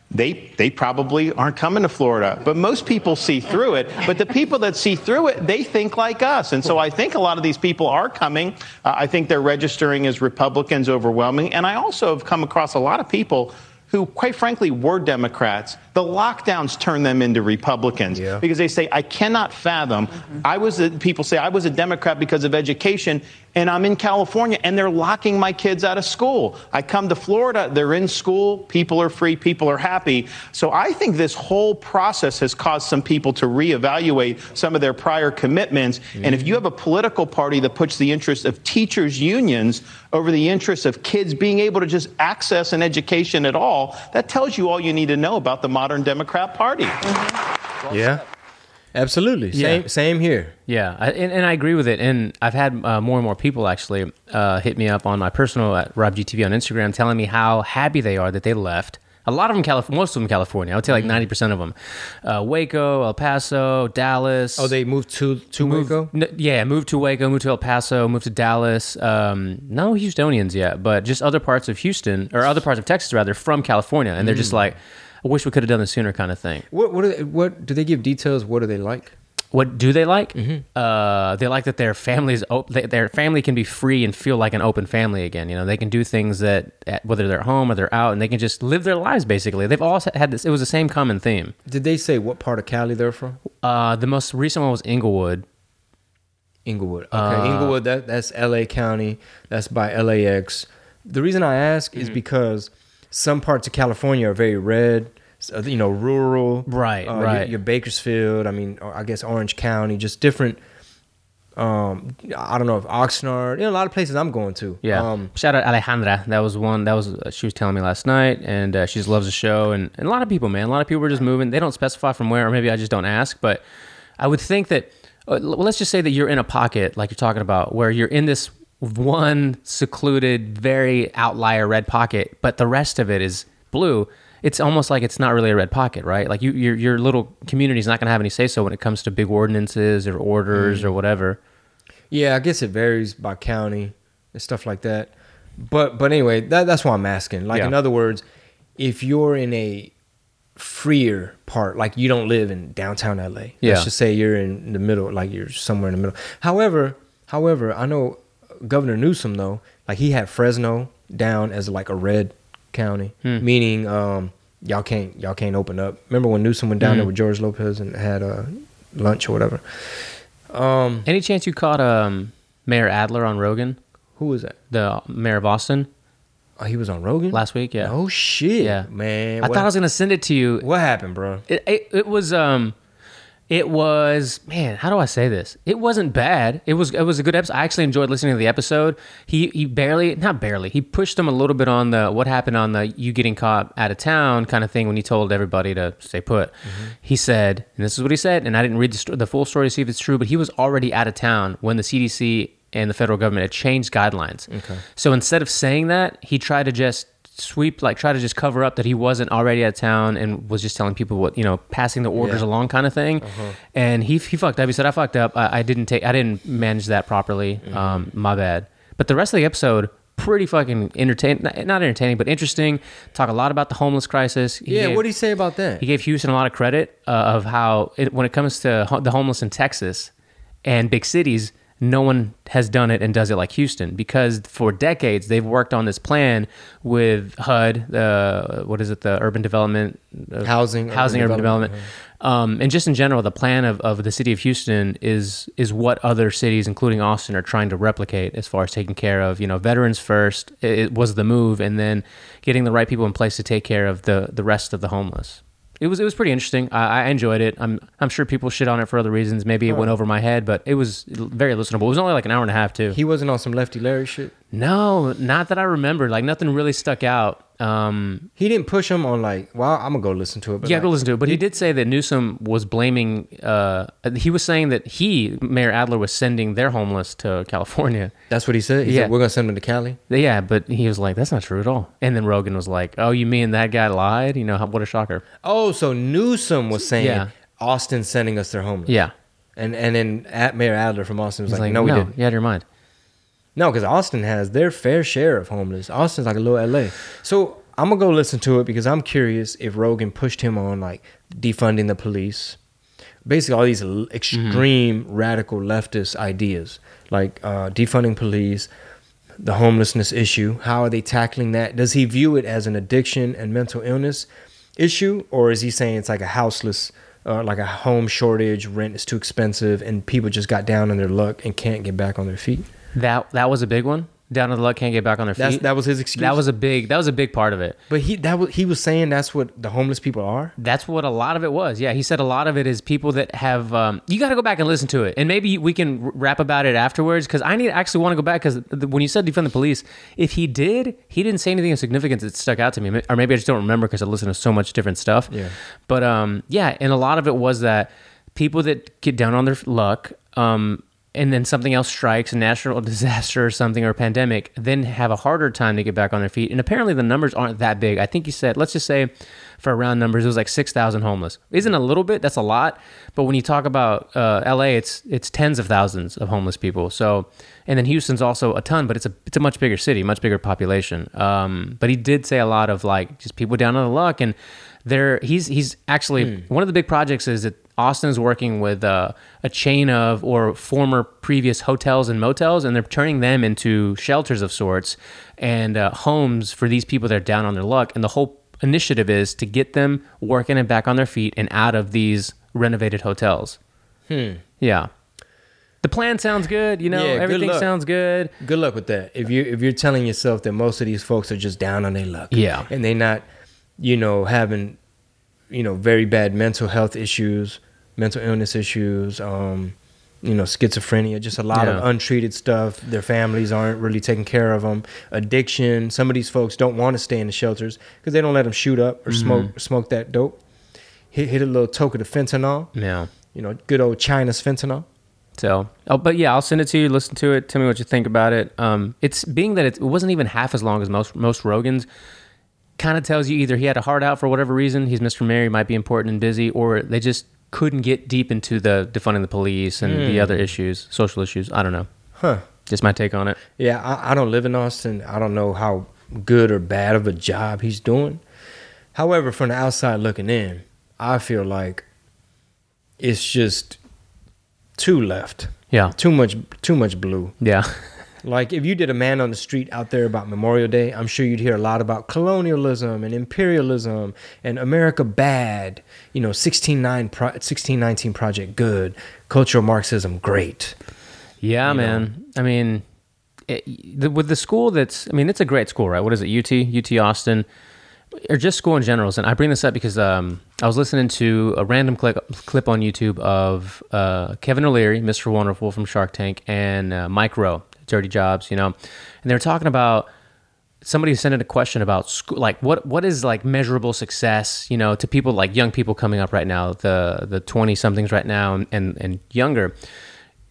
they they probably aren't coming to Florida. But most people see through it. But the people that see through it, they think like us. And so I think a lot of these people are coming. Uh, I think they're registering as Republicans overwhelming. And I also have come across a lot of people who, quite frankly, were Democrats. The lockdowns turn them into Republicans because they say, I cannot fathom. Mm-hmm. I was a, people say I was a Democrat because of education, and I'm in California, and they're locking my kids out of school. I come to Florida, they're in school, people are free, people are happy. So I think this whole process has caused some people to reevaluate some of their prior commitments. And if you have a political party that puts the interests of teachers' unions over the interests of kids being able to just access an education at all, that tells you all you need to know about the modern Democrat Party. Yeah. Absolutely. Yeah. Same same here. Yeah, I, and, and I agree with it. And I've had uh, more and more people actually uh, hit me up on my personal at RobGTV on Instagram, telling me how happy they are that they left. A lot of them, Calif- most of them, California. I would say like ninety percent of them, uh, Waco, El Paso, Dallas. Oh, they moved to to Moved- Waco? n- yeah, moved to Waco, moved to El Paso, moved to Dallas. Um, no Houstonians yet, but just other parts of Houston or other parts of Texas rather from California, and they're just Mm. like, I wish we could have done this sooner, kind of thing. What what are they, what do they give details? What are they like? What do they like? Mm-hmm. Uh, they like that their families, op- they- their family can be free and feel like an open family again. You know, they can do things that, at, whether they're at home or they're out, and they can just live their lives. Basically, they've all had this. It was the same common theme. Did they say what part of Cali they're from? Uh, the most recent one was Inglewood. Inglewood. Okay, Uh, Inglewood. That that's L.A. County. That's by LAX. The reason I ask Mm-hmm. is because some parts of California are very red. so, you know, rural. Right, uh, your- right. Your, Bakersfield. I mean, I guess Orange County. Just different. Um, I don't know if Oxnard. You know, a lot of places I'm going to. Yeah. Um, Shout out Alejandra. That was one. That was uh, she was telling me last night, and uh, she just loves the show. And, and a lot of people, man, a lot of people are just moving. They don't specify from where, or maybe I just don't ask. But I would think that. Uh, well, let's just say that you're in a pocket, like you're talking about, where you're in this one secluded, very outlier red pocket, but the rest of it is blue. It's almost like it's not really a red pocket, right? Like you, your your little community is not going to have any say so when it comes to big ordinances or orders Mm. or whatever. Yeah, I guess it varies by county and stuff like that. But but anyway, that, that's why I'm asking. Like Yeah. in other words, if you're in a freer part, like you don't live in downtown LA. Yeah. Let's just say you're in the middle, like you're somewhere in the middle. However, however, I know Governor Newsom though, like he had Fresno down as like a red county, Hmm. meaning um y'all can't y'all can't open up. Remember when Newsom went down there Mhm. with George Lopez and had uh, lunch or whatever? Um, Any chance you caught um, Mayor Adler on Rogan? Who was that? The mayor of Austin. Oh, he was on Rogan last week. Yeah. Oh shit, Yeah, man. I what- thought I was gonna send it to you. What happened, bro? It, it, it was um, it was man. How do I say this? It wasn't bad. It was it was a good episode. I actually enjoyed listening to the episode. He he barely not barely he pushed him a little bit on the what happened on the you getting caught out of town kind of thing when he told everybody to stay put. Mm-hmm. He said, and this is what he said, and I didn't read the, the full story to see if it's true, but he was already out of town when the CDC and the federal government had changed guidelines. Okay. So instead of saying that, he tried to just sweep, like try to just cover up that he wasn't already out of town and was just telling people what you know, passing the orders Yeah. along, kind of thing. Uh-huh. And he he fucked up. He said, "I fucked up. I, I didn't take. I didn't manage that properly. Mm-hmm. Um, my bad." But the rest of the episode. Pretty fucking entertaining, not entertaining, but interesting. Talk a lot about the homeless crisis. He Yeah, what did he say about that? he gave Houston a lot of credit uh, of how, it, when it comes to ho- the homeless in Texas and big cities, no one has done it and does it like Houston because for decades they've worked on this plan with HUD, uh, what is it, the Urban Development, uh, Housing, Housing, Urban Urban Development, Development. Um, and just in general, the plan of, of the city of Houston is is what other cities, including Austin, are trying to replicate as far as taking care of you know veterans first. It, it was the move, and then getting the right people in place to take care of the the rest of the homeless. It was it was pretty interesting. I, I enjoyed it. I'm I'm sure people shit on it for other reasons. Maybe it went Oh. over my head, but it was very listenable. It was only like an hour and a half too. He wasn't on some lefty Larry shit. No, not that I remember. Like nothing really stuck out. Um, He didn't push him on like. Well, I'm gonna go listen to it. But yeah, like, go listen to it. But he did say that Newsom was blaming. Uh, he was saying that he, Mayor Adler, was sending their homeless to California. That's what he said. He Yeah. said we're gonna send them to Cali. Yeah, but he was like, "That's not true at all." And then Rogan was like, "Oh, you mean that guy lied? You know, what a shocker." Oh, so Newsom was saying Yeah. Austin's sending us their homeless. Yeah, And and then at Mayor Adler from Austin was like, like, no, we didn't. You had your mind. No, because Austin has their fair share of homeless. Austin's like a little LA. So I'm gonna go listen to it because I'm curious if Rogan pushed him on like defunding the police, basically all these extreme radical leftist ideas like uh, defunding police, the homelessness issue. How are they tackling that? Does he view it as an addiction and mental illness issue, or is he saying it's like a houseless? Uh, like a home shortage, rent is too expensive, and people just got down on their luck and can't get back on their feet. That that was a big one. Down on the luck can't get back on their feet. That's, that was his excuse. that was a big that was a big part of it. But he that was he was saying that's what the homeless people are. That's what a lot of it was. Yeah, he said a lot of it is people that have. Um, you got to go back and listen to it, and maybe we can rap about it afterwards. Because I need actually want to go back because when you said defend the police, if he did, he didn't say anything of significance that stuck out to me, or maybe I just don't remember because I listened to so much different stuff. Yeah. But um, yeah, and a lot of it was that people that get down on their luck, um, and then something else strikes, a natural disaster or something, or a pandemic, then have a harder time to get back on their feet. And apparently the numbers aren't that big. I think you said, let's just say for round numbers, it was like 6,000 homeless. Isn't a little bit, that's a lot. But when you talk about uh, LA, it's it's tens of thousands of homeless people. So, and then Houston's also a ton, but it's a it's a much bigger city, much bigger population. Um, but he did say a lot of like just people down on the luck and there he's he's actually one of the big projects is that Austin is working with uh, a chain of or former previous hotels and motels, and they're turning them into shelters of sorts and uh, homes for these people that are down on their luck. And the whole initiative is to get them working and back on their feet and out of these renovated hotels. Hmm. Yeah. The plan sounds good, you know. Yeah, everything luck. sounds good. Good luck with that. If you if you're telling yourself that most of these folks are just down on their luck, Yeah. and they're not, you know, having, you know, very bad mental health issues, mental illness issues, um, you know, schizophrenia, just a lot of untreated stuff. Their families aren't really taking care of them. Addiction. Some of these folks don't want to stay in the shelters because they don't let them shoot up or smoke smoke that dope. Hit hit a little toke of the fentanyl. Yeah. You know, good old China's fentanyl. So, oh, but yeah, I'll send it to you. Listen to it. Tell me what you think about it. Um, it's being that it, it wasn't even half as long as most most Rogans. Kind of tells you either he had a heart out for whatever reason, he's Mr. Mary, might be important and busy, or they just couldn't get deep into the defunding the police and the Hmm. other issues, social issues. I don't know. Huh. Just my take on it. Yeah, I, I don't live in Austin. I don't know how good or bad of a job he's doing. However, from the outside looking in, I feel like it's just too left. Yeah. Too much too much blue. Yeah. Like if you did a man on the street out there about Memorial Day, I'm sure you'd hear a lot about colonialism and imperialism and America bad, you know, 169 pro, 1619 project good, cultural marxism great. Yeah, You know? man. I mean, it, the, with the school that's, I mean, it's a great school, right? What is it? UT, UT Austin, or just school in general. And I bring this up because um, I was listening to a random clip, clip on YouTube of uh, Kevin O'Leary, Mr. Wonderful from Shark Tank, and uh, Mike Rowe, Dirty Jobs, you know, and they were talking about somebody sent in a question about school like what what is like measurable success you know to people like young people coming up right now the the 20 somethings right now and, and and younger.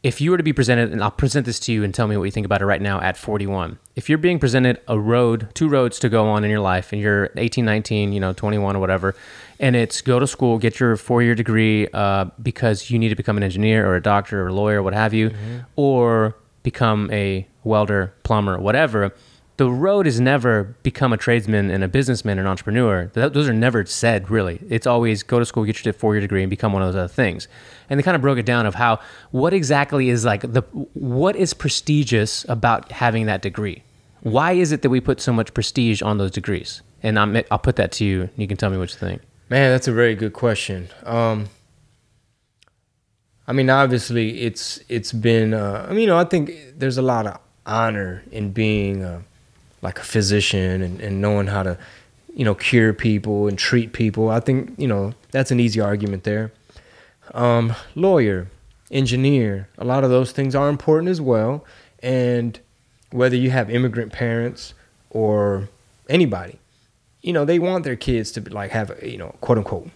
If you were to be presented and I'll present this to you and tell me what you think about it right now at 41 if you're being presented a road two roads to go on in your life and you're 18 19 you know 21 or whatever and it's go to school get your four year degree uh, because you need to become an engineer or a doctor or a lawyer what have you or become a welder plumber whatever the road is never become a tradesman and a businessman and entrepreneur. Th- those are never said really. It's always go to school, get your four year degree, and become one of those other things. And they kind of broke it down of how what exactly is like the what is prestigious about having that degree. Why is it that we put so much prestige on those degrees? And I'm, I'll put that to you. You can tell me what you think. Man, that's a very good question. Um, I mean, obviously, it's it's been. Uh, I mean, you know, I think there's a lot of honor in being uh, like a physician and, and knowing how to, you know, cure people and treat people. I think you know that's an easy argument there. Um, lawyer, engineer, a lot of those things are important as well. And whether you have immigrant parents or anybody, you know, they want their kids to like have you know, quote unquote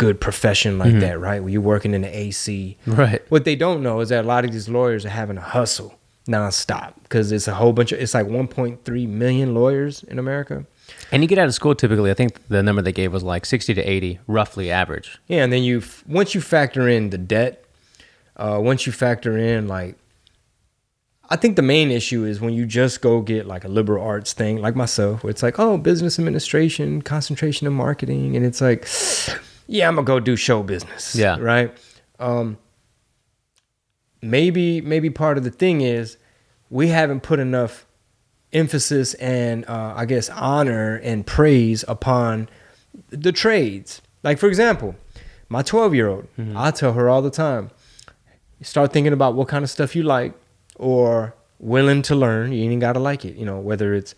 good profession like Mhm. that, right? Where you're working in the AC. Right. What they don't know is that a lot of these lawyers are having to hustle nonstop because it's a whole bunch of it's like 1.3 million lawyers in America. And you get out of school typically. I think the number they gave was like sixty to eighty, roughly average. Yeah, and then you once you factor in the debt, uh, once you factor in like, I think the main issue is when you just go get like a liberal arts thing, like myself, where it's like, oh, business administration, concentration in marketing, and it's like, yeah, I'm gonna go do show business. Yeah. right. Um, maybe maybe part of the thing is we haven't put enough emphasis and uh, I guess honor and praise upon the trades. Like for example, my 12 year old, I tell her all the time, start thinking about what kind of stuff you like or willing to learn. You ain't gotta like it, you know, whether it's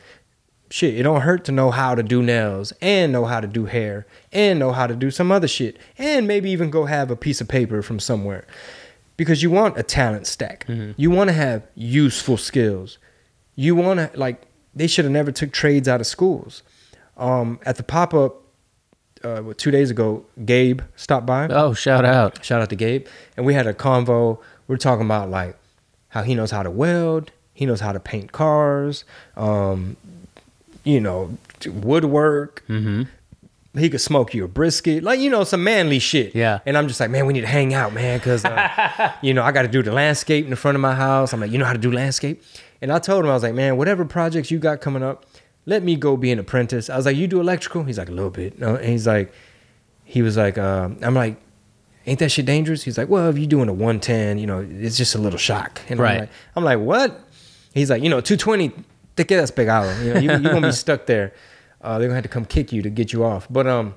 shit, it don't hurt to know how to do nails and know how to do hair and know how to do some other shit and maybe even go have a piece of paper from somewhere because you want a talent stack. You want to have useful skills. You want to like they should have never took trades out of schools. Um, at the pop up uh, two days ago, Gabe stopped by. Oh, shout out! Shout out to Gabe, and we had a convo. We are talking about like how he knows how to weld, he knows how to paint cars, um, you know, woodwork. Mm-hmm. He could smoke you a brisket, like you know, some manly shit. Yeah. And I'm just like, man, we need to hang out, man, because uh, you know I got to do the landscape in the front of my house. I'm like, you know how to do landscape, and I told him I was like, man, whatever projects you got coming up, let me go be an apprentice. I was like, you do electrical? He's like, a little bit. No, and he's like, he was like, uh, I'm like, ain't that shit dangerous? He's like, well, if you're doing a 110, you know, it's just a little shock. And Right. I'm like, I'm like, what? He's like, you know, 220, te quedas pegado. You know, you, you're gonna be stuck there. Uh, they're gonna have to come kick you to get you off. But um,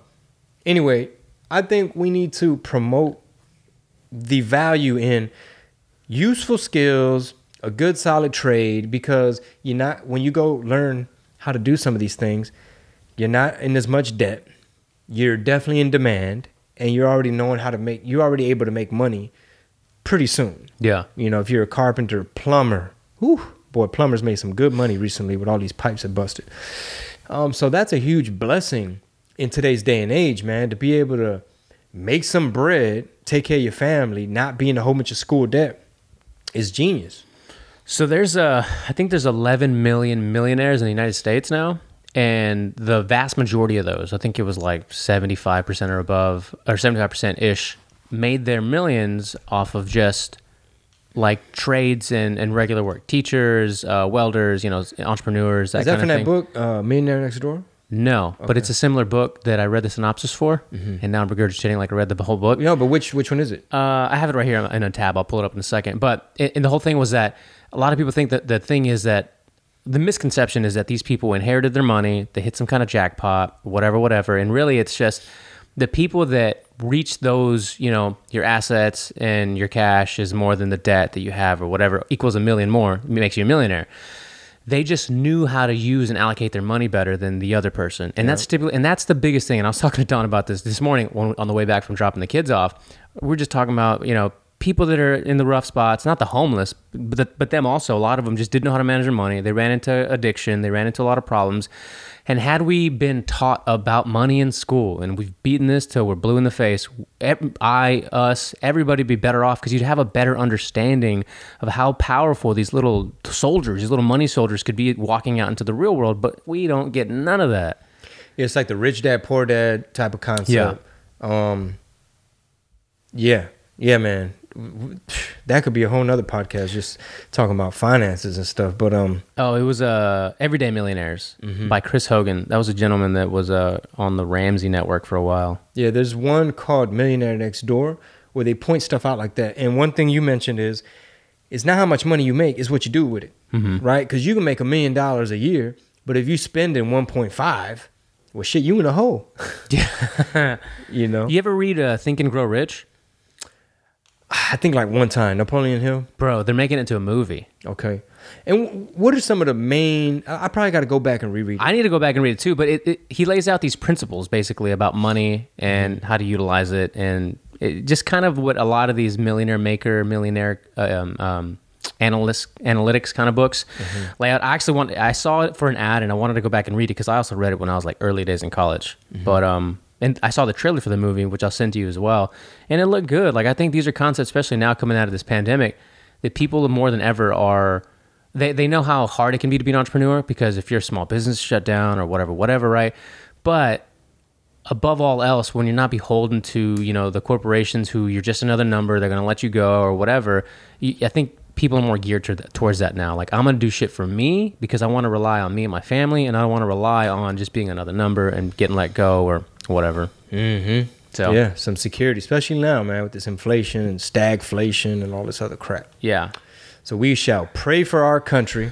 anyway, I think we need to promote the value in useful skills, a good solid trade, because you're not when you go learn how to do some of these things, you're not in as much debt. You're definitely in demand, and you're already knowing how to make. You're already able to make money pretty soon. Yeah. You know, if you're a carpenter, plumber, whew, boy, plumbers made some good money recently with all these pipes that busted. Um, so that's a huge blessing in today's day and age, man, to be able to make some bread, take care of your family, not be in a whole bunch of school debt is genius. So there's a, I think there's 11 million millionaires in the United States now, and the vast majority of those, I think it was like 75% or above, or 75% ish, made their millions off of just like trades and, and regular work. Teachers, uh, welders, you know, entrepreneurs. That is that from that book, uh, Millionaire Next Door? No, but it's a similar book that I read the synopsis for, Mhm. and now I'm regurgitating like I read the whole book. No, but which which one is it? Uh, I have it right here in a tab. I'll pull it up in a second. But it, and the whole thing was that a lot of people think that the thing is that the misconception is that these people inherited their money, they hit some kind of jackpot, whatever, whatever, and really it's just the people that reach those, you know, your assets and your cash is more than the debt that you have or whatever equals a million more makes you a millionaire they just knew how to use and allocate their money better than the other person. And that's typically, and that's the biggest thing. And I was talking to Don about this this morning on the way back from dropping the kids off. We're just talking about, you know, people that are in the rough spots, not the homeless, but, the, but them also. A lot of them just didn't know how to manage their money. They ran into addiction, they ran into a lot of problems. And had we been taught about money in school and we've beaten this till we're blue in the face, I, us, everybody would be better off because you'd have a better understanding of how powerful these little soldiers, these little money soldiers could be walking out into the real world. But we don't get none of that. It's like the rich dad, poor dad type of concept. Yeah. Um, yeah. Yeah, man. That could be a whole nother podcast just talking about finances and stuff. But um Oh, it was uh, Everyday Millionaires by Chris Hogan. That was a gentleman that was uh, on the Ramsey Network for a while. Yeah, there's one called Millionaire Next Door where they point stuff out like that. And one thing you mentioned is it's not how much money you make, it's what you do with it. Mhm. Right? Because you can make a million dollars a year, but if you spend in 1.5, well, shit, you in a hole. Yeah. you know? You ever read uh, Think and Grow Rich? I think like one time, Napoleon Hill. Bro, they're making it into a movie. Okay. And what are some of the main? I probably got to go back and reread. I need to go back and read it too, but it, it, he lays out these principles basically about money and how to utilize it, and it, just kind of what a lot of these millionaire maker, millionaire uh, um, um, analyst analytics kind of books. Layout. I actually want. I saw it for an ad, and I wanted to go back and read it because I also read it when I was like early days in college. But um, and I saw the trailer for the movie, which I'll send to you as well, and it looked good. Like I think these are concepts, especially now coming out of this pandemic, that people more than ever are. They, they know how hard it can be to be an entrepreneur because if your small business shut down or whatever, whatever, right? But above all else, when you're not beholden to you know the corporations who you're just another number, they're going to let you go or whatever. I think people are more geared to towards that now. Like I'm to do shit for me because I want to rely on me and my family, and I don't want to rely on just being another number and getting let go or whatever. Mm-hmm. So Yeah, some security, especially now, man, with this inflation and stagflation and all this other crap. yeah. So we shall pray for our country.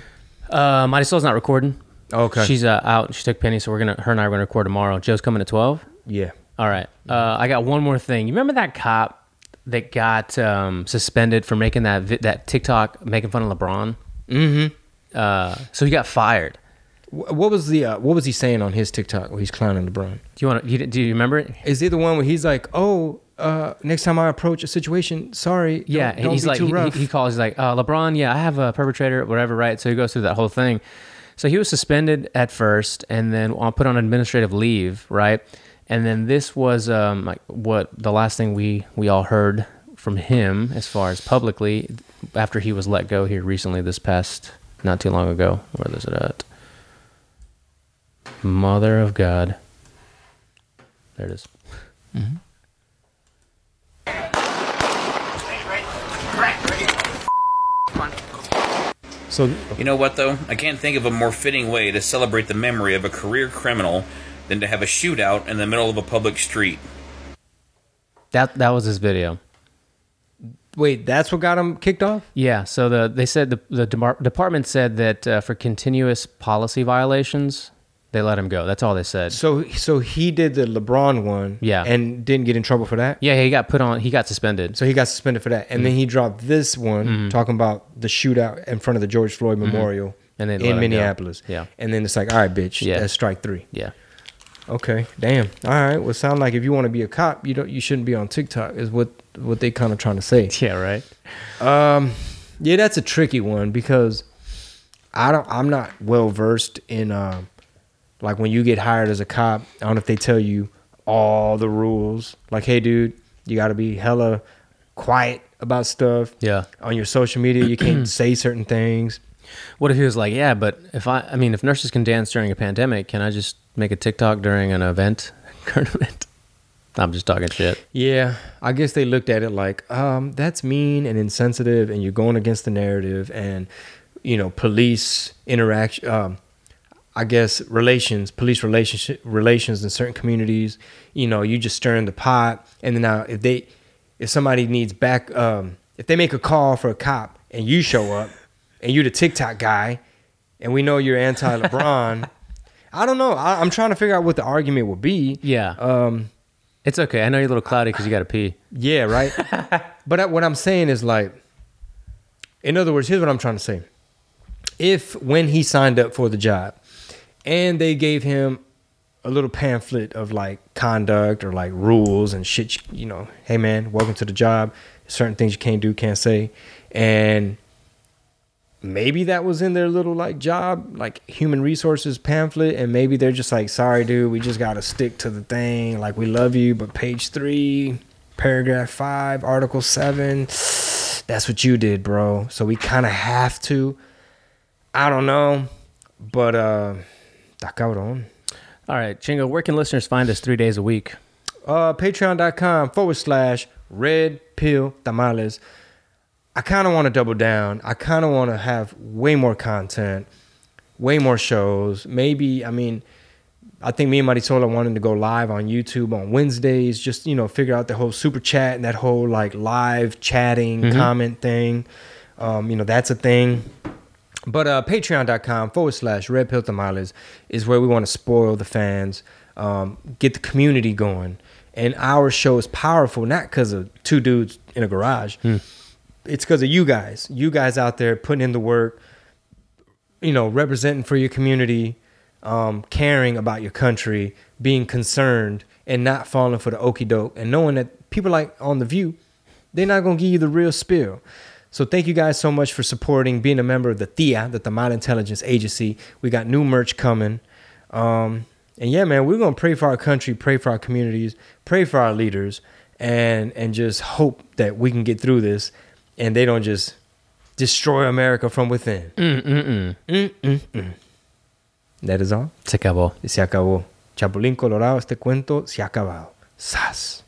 Uh, Mighty Soul's not recording. Okay. She's uh, out. She took Penny, so we're gonna her and I are gonna record tomorrow. Joe's coming at twelve. Yeah. All right. Uh, I got one more thing. You remember that cop that got um, suspended for making that vi- that TikTok making fun of LeBron? Mm-hmm. Uh, so he got fired. What was the uh, what was he saying on his TikTok where he's clowning LeBron? Do you want to? Do you remember it? Is it the one where he's like, "Oh, uh, next time I approach a situation, sorry, don't- Yeah, don't, he's be like he, rough." he calls. He's like, uh, LeBron. Yeah, I have a perpetrator, whatever. Right. So he goes through that whole thing. So he was suspended at first, and then uh, put on administrative leave. Right. And then this was um, like what the last thing we we all heard from him as far as publicly after he was let go here recently this past not too long ago. Where is it at? Mother of God. There it is. So You know what, though? I can't think of a more fitting way to celebrate the memory of a career criminal than to have a shootout in the middle of a public street. That that was his video. wait, that's what got him kicked off. Yeah, so the they said the the demar- department said that uh, for continuous policy violations, they let him go. That's all they said. So so he did the LeBron one, Yeah. and didn't get in trouble for that. Yeah, he got put on. He got suspended. So he got suspended for that, and then Mm-hmm. he dropped this one talking about the shootout in front of the George Floyd Memorial Mm-hmm. And him in go. Minneapolis. Yeah. and then it's like, all right, bitch, Yeah. that's strike three. Yeah, Okay, damn. All right. Well, sound like if you want to be a cop, you don't. You shouldn't be on TikTok. Is what what they kind of trying to say. yeah, right. Um, yeah, that's a tricky one because I don't. I'm not well versed in um, like when you get hired as a cop. I don't know if they tell you all the rules. Like, hey, dude, you got to be hella quiet about stuff. Yeah. On your social media, you can't say certain things. What if he was like, yeah, but if I, I mean, if nurses can dance during a pandemic, can I just make a TikTok during an event, current event? I'm just talking shit. Yeah, I guess they looked at it like, um, that's mean and insensitive, and you're going against the narrative, and you know, police interaction. Um, I guess relations, police relationship relations in certain communities. You know, you just stirring the pot, and then now if they, if somebody needs back, um, if they make a call for a cop and you show up, and you're the TikTok guy, and we know you're anti LeBron. I don't know. I, I'm trying to figure out what the argument would be. Yeah. Um, It's okay. I know you're a little cloudy because you got to pee. yeah, right. but I- what I'm saying is like, in other words, here's what I'm trying to say. If when he signed up for the job, and they gave him a little pamphlet of like conduct or like rules and shit, you know, hey man, welcome to the job. Certain things you can't do, can't say, and maybe that was in their little like job like human resources pamphlet. And maybe they're just like sorry dude we just gotta stick to the thing. Like we love you but page three paragraph five article seven that's what you did bro. So we kind of have to. I don't know. But uh está cabrón. All right, Chingo, where can listeners find us three days a week? uh patreon.com forward slash red pill tamales I kind of want to double down. I kind of want to have way more content, way more shows. Maybe, I mean, I think me and Marisola wanted to go live on YouTube on Wednesdays, just, you know, figure out the whole super chat and that whole like live chatting Mhm. comment thing. Um, you know, that's a thing. But uh, patreon.com forward slash red pill tamales is where we want to spoil the fans, um, get the community going. And our show is powerful, not because of two dudes in a garage it's because of you guys. You guys out there putting in the work, you know, representing for your community, um, caring about your country, being concerned, and not falling for the okey doke, and knowing that people like on the View, they're not gonna give you the real spill. So thank you guys so much for supporting, being a member of the TIA, the Tamal Intelligence Agency. We got new merch coming. Um, and yeah, man, we're gonna pray for our country, pray for our communities, pray for our leaders, and and just hope that we can get through this and they don't just destroy America from within. Mm-mm-mm. Mm-mm-mm. That is all. Se acabó. Se acabó. Chapulín Colorado, este cuento se ha acabado. Sas.